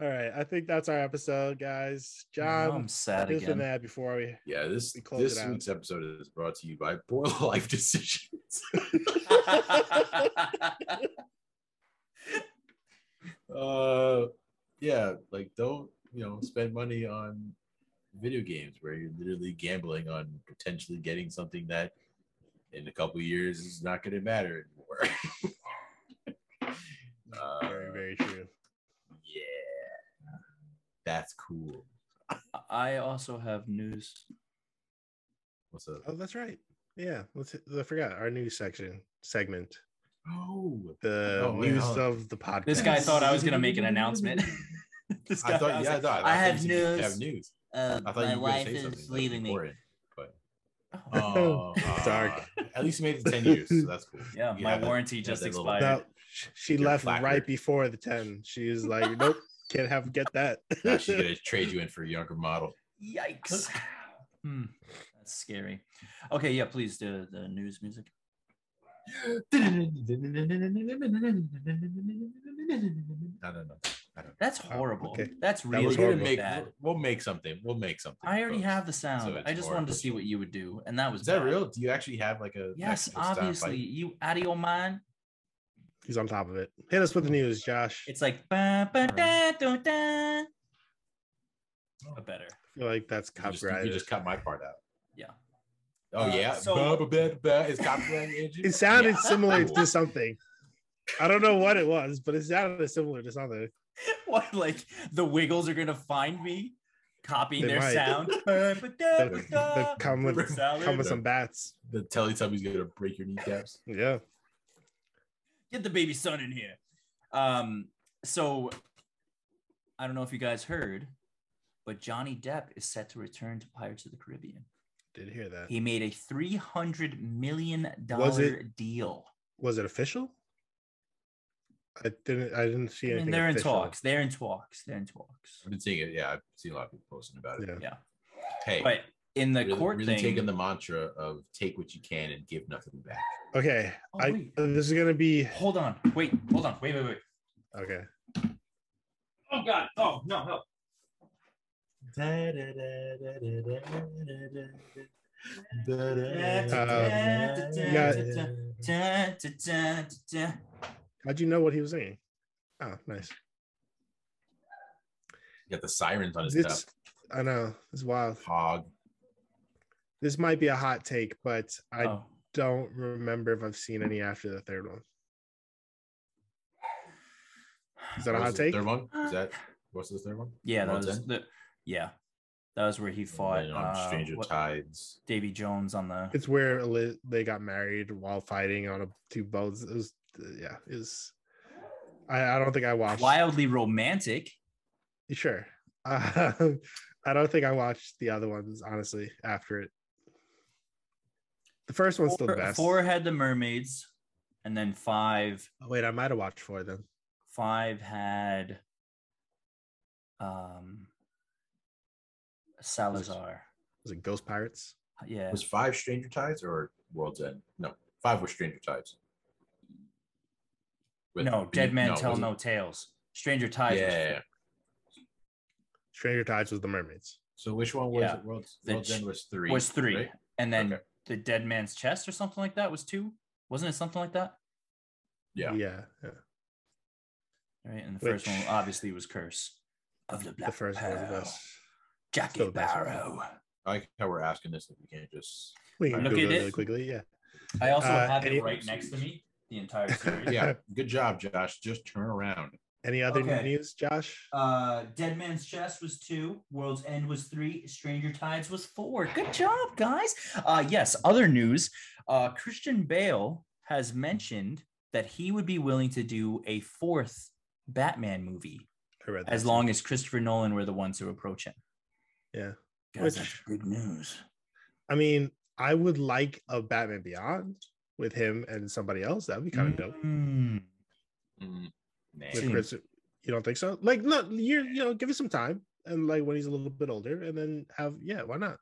All right, I think that's our episode, guys. Now John, I'm sad here's the again. mad before we. Yeah, this We close this it out. week's episode is brought to you by Poor (laughs) Life Decisions. (laughs) uh, yeah, like don't you know spend money on video games where you're literally gambling on potentially getting something that in a couple years is not going to matter anymore. uh, (laughs) Very, very true. yeah, that's cool. I also have news. What's up? Oh, that's right. Yeah, let's. hit- I forgot our news section segment. Oh, The Oh, news hold of the podcast. This guy thought I was gonna make an announcement. (laughs) This I thought, was yeah, I like, thought, I thought have you said you news. Have news. Uh, I thought my you were gonna wife say something is leaving me. important, but (laughs) Oh, oh, (laughs) Dark. uh, At least you made it ten years, so that's cool. yeah, You my have that- warranty just that little- expired. No, sh- she left placard. right before the ten. She was like, "Nope, can't have get that." Now she's (laughs) gonna trade you in for a younger model. Yikes. Hmm, that's scary. Okay, yeah, please do the news music. no, no, no. That's Oh, horrible. okay. That's That really was We're gonna horrible. make. bad. We'll make something. We'll make something. I already folks. have the sound. So I just more wanted to see what you would do, and that was Is that real? Do you actually have like a? Yes, obviously. You out of your mind? He's on top of it. Hit us with the news, Josh. It's like ba, ba, da, da, da. But better. I feel like that's You just, you just cut my part out. Yeah. Oh Uh, yeah. so- Ba, ba, ba, ba, Is copyright It sounded Yeah. similar to (laughs) something. I don't know what it was, but it sounded similar to something. (laughs) What, like the Wiggles are gonna find me copying They their might. sound? (laughs) Ba, ba, da, They, ba, they da. come with come with some bats. The Teletubbies gonna break your kneecaps. Yeah. Get the baby son in here. Um, so I don't know if you guys heard, but Johnny Depp is set to return to Pirates of the Caribbean. Did hear that. He made a three hundred million Was dollar it- deal. Was it official? I didn't. I didn't see I anything. mean, they're in talks. They're in talks. They're in talks. I've been seeing it. Yeah, I've seen a lot of people posting about it. Yeah. Yeah. Hey, But in the really, court really thing, taking the mantra of take what you can and give nothing back. Okay. Oh, I. wait. This is gonna be. hold on, wait, hold on, wait, wait, wait. Okay. Oh God! Oh no, no. How'd you know what he was saying? Oh, nice. got the sirens on his This. top. I know. It's wild. Hog. This might be a hot take, but I Oh. don't remember if I've seen any after the third one. Is that a hot take? Third one? Is that what's the third one? Yeah, that was the yeah, that was where he fought on uh, Stranger what- Tides. Davy Jones on the. It's where they got married while fighting on a, two boats. It was, yeah, it was. I, I don't think I watched. Wildly romantic. Sure. Uh, (laughs) I don't think I watched the other ones honestly after it. The first one's still the best. four had the mermaids, and then five Oh, wait, I might have watched four then. five had um Salazar. Was it Ghost Pirates? Yeah. Was five Stranger Tides or World's End? No, five was Stranger Tides. With- no, Dead Men Tell No Tales. Stranger Tides. was Yeah. four. Stranger Tides was the mermaids. So which one was Yeah. it? World's, The World's ch- End was three. was three, right? and then Okay. The Dead Man's Chest or something like that was two. Wasn't it something like that? Yeah. Yeah. yeah. Right, and the first one obviously was Curse of the Black The first one was the Pearl. best. Jackie Still the best. Barrow. I like how we're asking this if we can't just. We can Look Google at it it. really quickly. Yeah. I also Uh, have it right next to me. The entire (laughs) series. Yeah, good job, Josh. Just turn around. Any other Okay. news, Josh? Uh, Dead Man's Chest was two. World's End was three. Stranger Tides was four. Good job, guys. Uh, yes. Other news. Uh, Christian Bale has mentioned that he would be willing to do a fourth Batman movie. I read as that long too. as Christopher Nolan were the ones who approach him. yeah. Guys, Which- that's big news. I mean, I would like a Batman Beyond with him and somebody else. That'd be kind of dope. Mm. Nah. With Chris, you don't think so? Like, no, you're you know, give it some time, and like when he's a little bit older, and then have yeah, why not?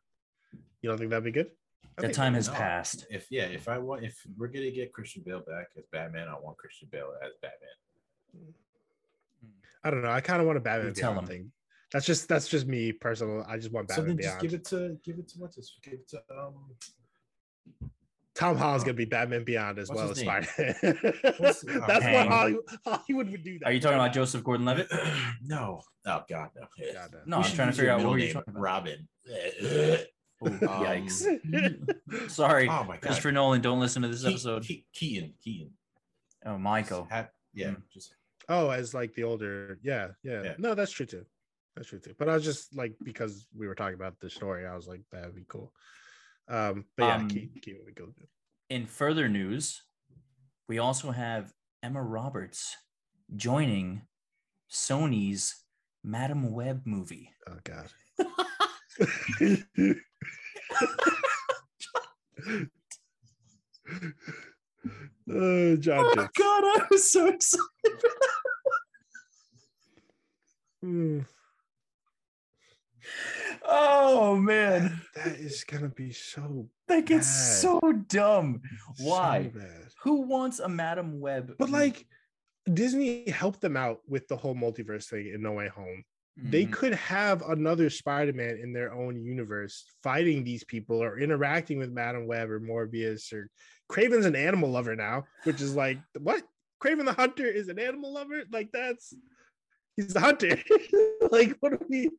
You don't think that'd be good? I That think- time has No. passed. If yeah, if I want, if we're gonna get Christian Bale back as Batman, I want Christian Bale as Batman. I don't know. I kind of want a Batman You tell Beyond him. thing. That's just that's just me personal. I just want Batman So Batman then just give it to give it to what's this? Give it to um. Tom Holland's gonna be Batman Beyond as What's well as his? Spider. What's- oh, (laughs) That's Kang. what Hollywood, Hollywood would do. That. Are you talking about Joseph Gordon-Levitt? (clears throat) no. Oh God, no. God, no. (laughs) No, I'm trying to figure out what middle were you name, talking about. Robin. (laughs) Ooh, Um, yikes. Sorry, oh my God. Christopher Nolan. Don't listen to this Ke- episode. Ke- Keaton. Keaton. Oh, Michael. Ha- yeah. Mm. Just Oh, as like the older, yeah, yeah, Yeah. No, that's true too. That's true too. But I was just like because we were talking about the story, I was like that'd be cool. Um, but yeah, Um, keep keep it cool. In further news, we also have Emma Roberts joining Sony's Madame Web movie. Oh god. uh, John Jits. God, I was so excited. Mm, Oh man, that is gonna be so that gets bad. so dumb. Why? so. Who wants a Madame Web? But like Disney helped them out with the whole multiverse thing in No Way Home. They Mhm. could have another Spider-Man in their own universe fighting these people or interacting with Madame Web or Morbius or Kraven's an animal lover now, which is like (sighs) what? Kraven the Hunter is an animal lover? Like that's he's a hunter. (laughs) like what are we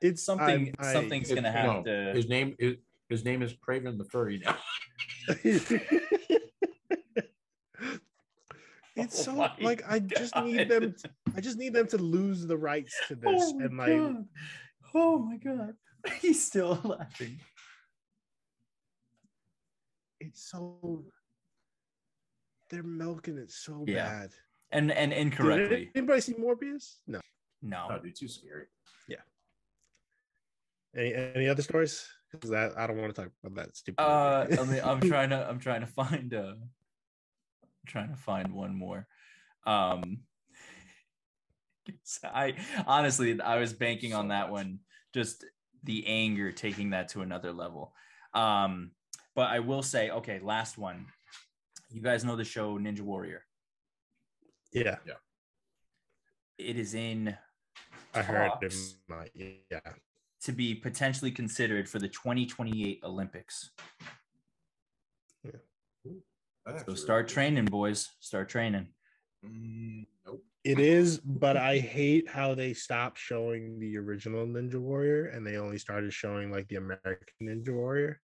it's something. I- I- something's gonna His- have no, to. His name is his name is Kraven the Furry now. (laughs) it's Oh so my like I just need God. them I just need them to lose the rights to oh this Oh my and like God. oh my god, (laughs) he's still laughing. it's so they're milking it so Yeah. bad. And and Did incorrectly. anybody see Morbius? No. No. Oh, dude, too scary. Any any other stories? Because that I don't want to talk about that stupid. Uh. I mean, I'm (laughs) trying to, I'm trying to find, uh, trying to find one more. Um, (laughs) I honestly, I was banking on that one, just the anger taking that to another level. Um, but I will say, okay, last one. You guys know the show Ninja Warrior. yeah, Yeah. It is in I heard it. talks might- Yeah, to be potentially considered for the 2028 Olympics. That's So start really training, boys. Start training. Mm, nope. it is. But I hate how they stopped showing the original Ninja Warrior and they only started showing like the American Ninja Warrior.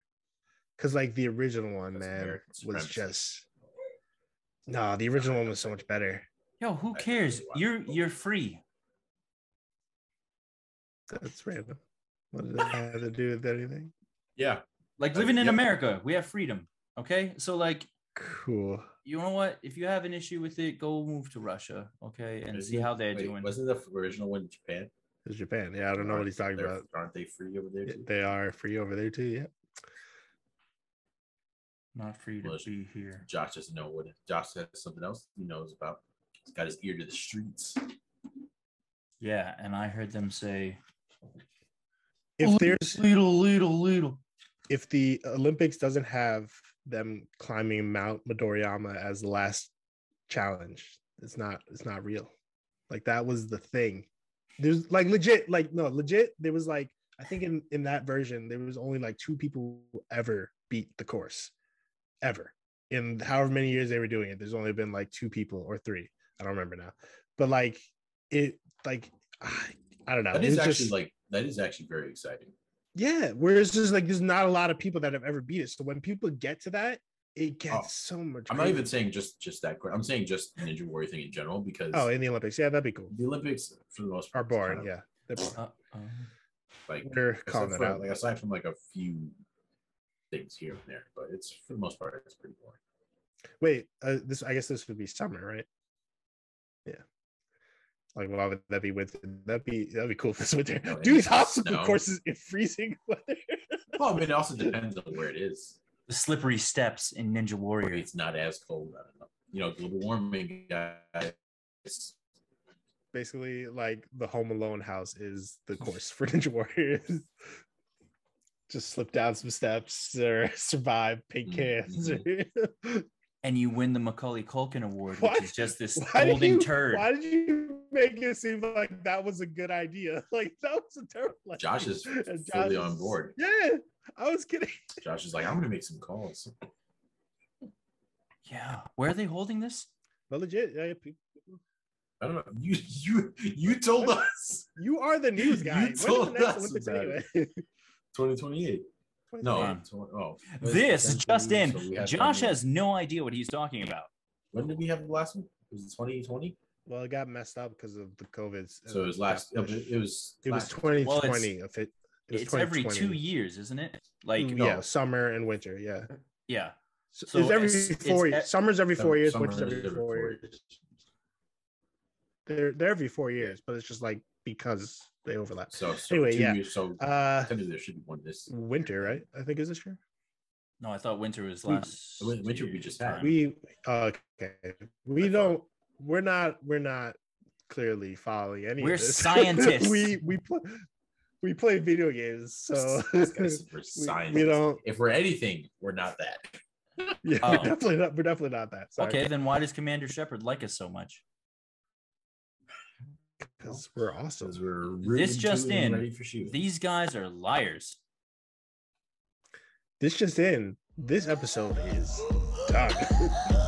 Because like the original one, That's man, was just no. The original one was so much better. Yo, who cares? it's a lot You're you're free. That's random. What does that have to do with anything? Yeah. Like living in yep. America, we have freedom. Okay, so like Cool. you know what? If you have an issue with it, go move to Russia. Okay, and see Isn't- how they're wait, doing. Wasn't the original one in Japan? It's Japan. Yeah, I don't know what he's talking about. Aren't they free over there? Too? They are free over there too. Yeah. Not free to Well, be here. Josh doesn't know what. Josh has something else he knows about. He's got his ear to the streets. Yeah, and I heard them say If there's little, little, little. if the Olympics doesn't have them climbing Mount Midoriyama as the last challenge, it's not it's not real. Like that was the thing. There's like legit, like no, legit. There was like I think in in that version there was only like two people who ever beat the course, ever in however many years they were doing it. There's only been like two people or three. I don't remember now, but like it, like I, I don't know. That It is actually just- like that is actually very exciting. yeah, whereas just like there's not a lot of people that have ever beat it. So when people get to that, it gets Oh, so much. I'm not even saying just just that. I'm saying just Ninja Warrior thing in general because Oh, in the Olympics, yeah, that'd be cool. the Olympics for the most Are part is kind boring, of, yeah. They're boring. Uh, uh, Like We're except calling that for- out. Like aside from like a few things here and there, but it's for the most part it's pretty boring. Wait, uh, this I guess this would be summer, right? Yeah. Like, why would that be winter? That'd be that'd be cool if it's winter. No, Do these obstacle snow. courses in freezing (laughs) weather. Well, I mean, it also depends on where it is. The slippery steps in Ninja Warrior. it's not as cold. I don't know. You know, global warming, guys. Basically, like the Home Alone house is the course for (laughs) Ninja Warriors. Just slip down some steps or (laughs) survive pink mm-hmm. cans. And you win the Macaulay Culkin Award, Why- which is just this why golden you, turd. Why did you make it seem like that was a good idea? (laughs) Like that was a terrible. Josh idea. is And fully Josh on board. Yeah, I was kidding. Josh is like, I'm gonna make some calls. (laughs) Yeah. Where are they holding this? But legit, yeah, pe- I don't know. You you you told us you are the news (laughs) guy. When is the told us anyway? 2028. No, Yeah. tw- oh, This essentially, just in. so Josh has no idea what he's talking about. When did we have the last one? Was it 2020? well, it got messed up because of the COVID. So it was last. It was. It was, It was last- 2020. if it, it was It's every two years, isn't it? Like, Mm, yeah, summer and winter. Yeah, yeah. so, So it's every it's- it's four. e- years. Summer's every four years. Summer Winter's every every four four years. They're they're every four years, but it's just like because they overlap. So, so Anyway, two yeah. years, so Uh, technically there should be one this. winter, right? I think is this year. No, I thought winter was last. Win- winter we just had. We uh, okay. We don't. We're not. We're not clearly following any. We're of this. (laughs) scientists. we we play. We play video games, so These guys are we, scientists. we don't. If we're anything, we're not that. (laughs) Yeah, Oh. we're definitely not. We're definitely not that. Sorry. Okay, then why does Commander Shepard like us so much? Because we're awesome. We're This just in, ready for shoot. These guys are liars. This just in. This episode is done. (laughs)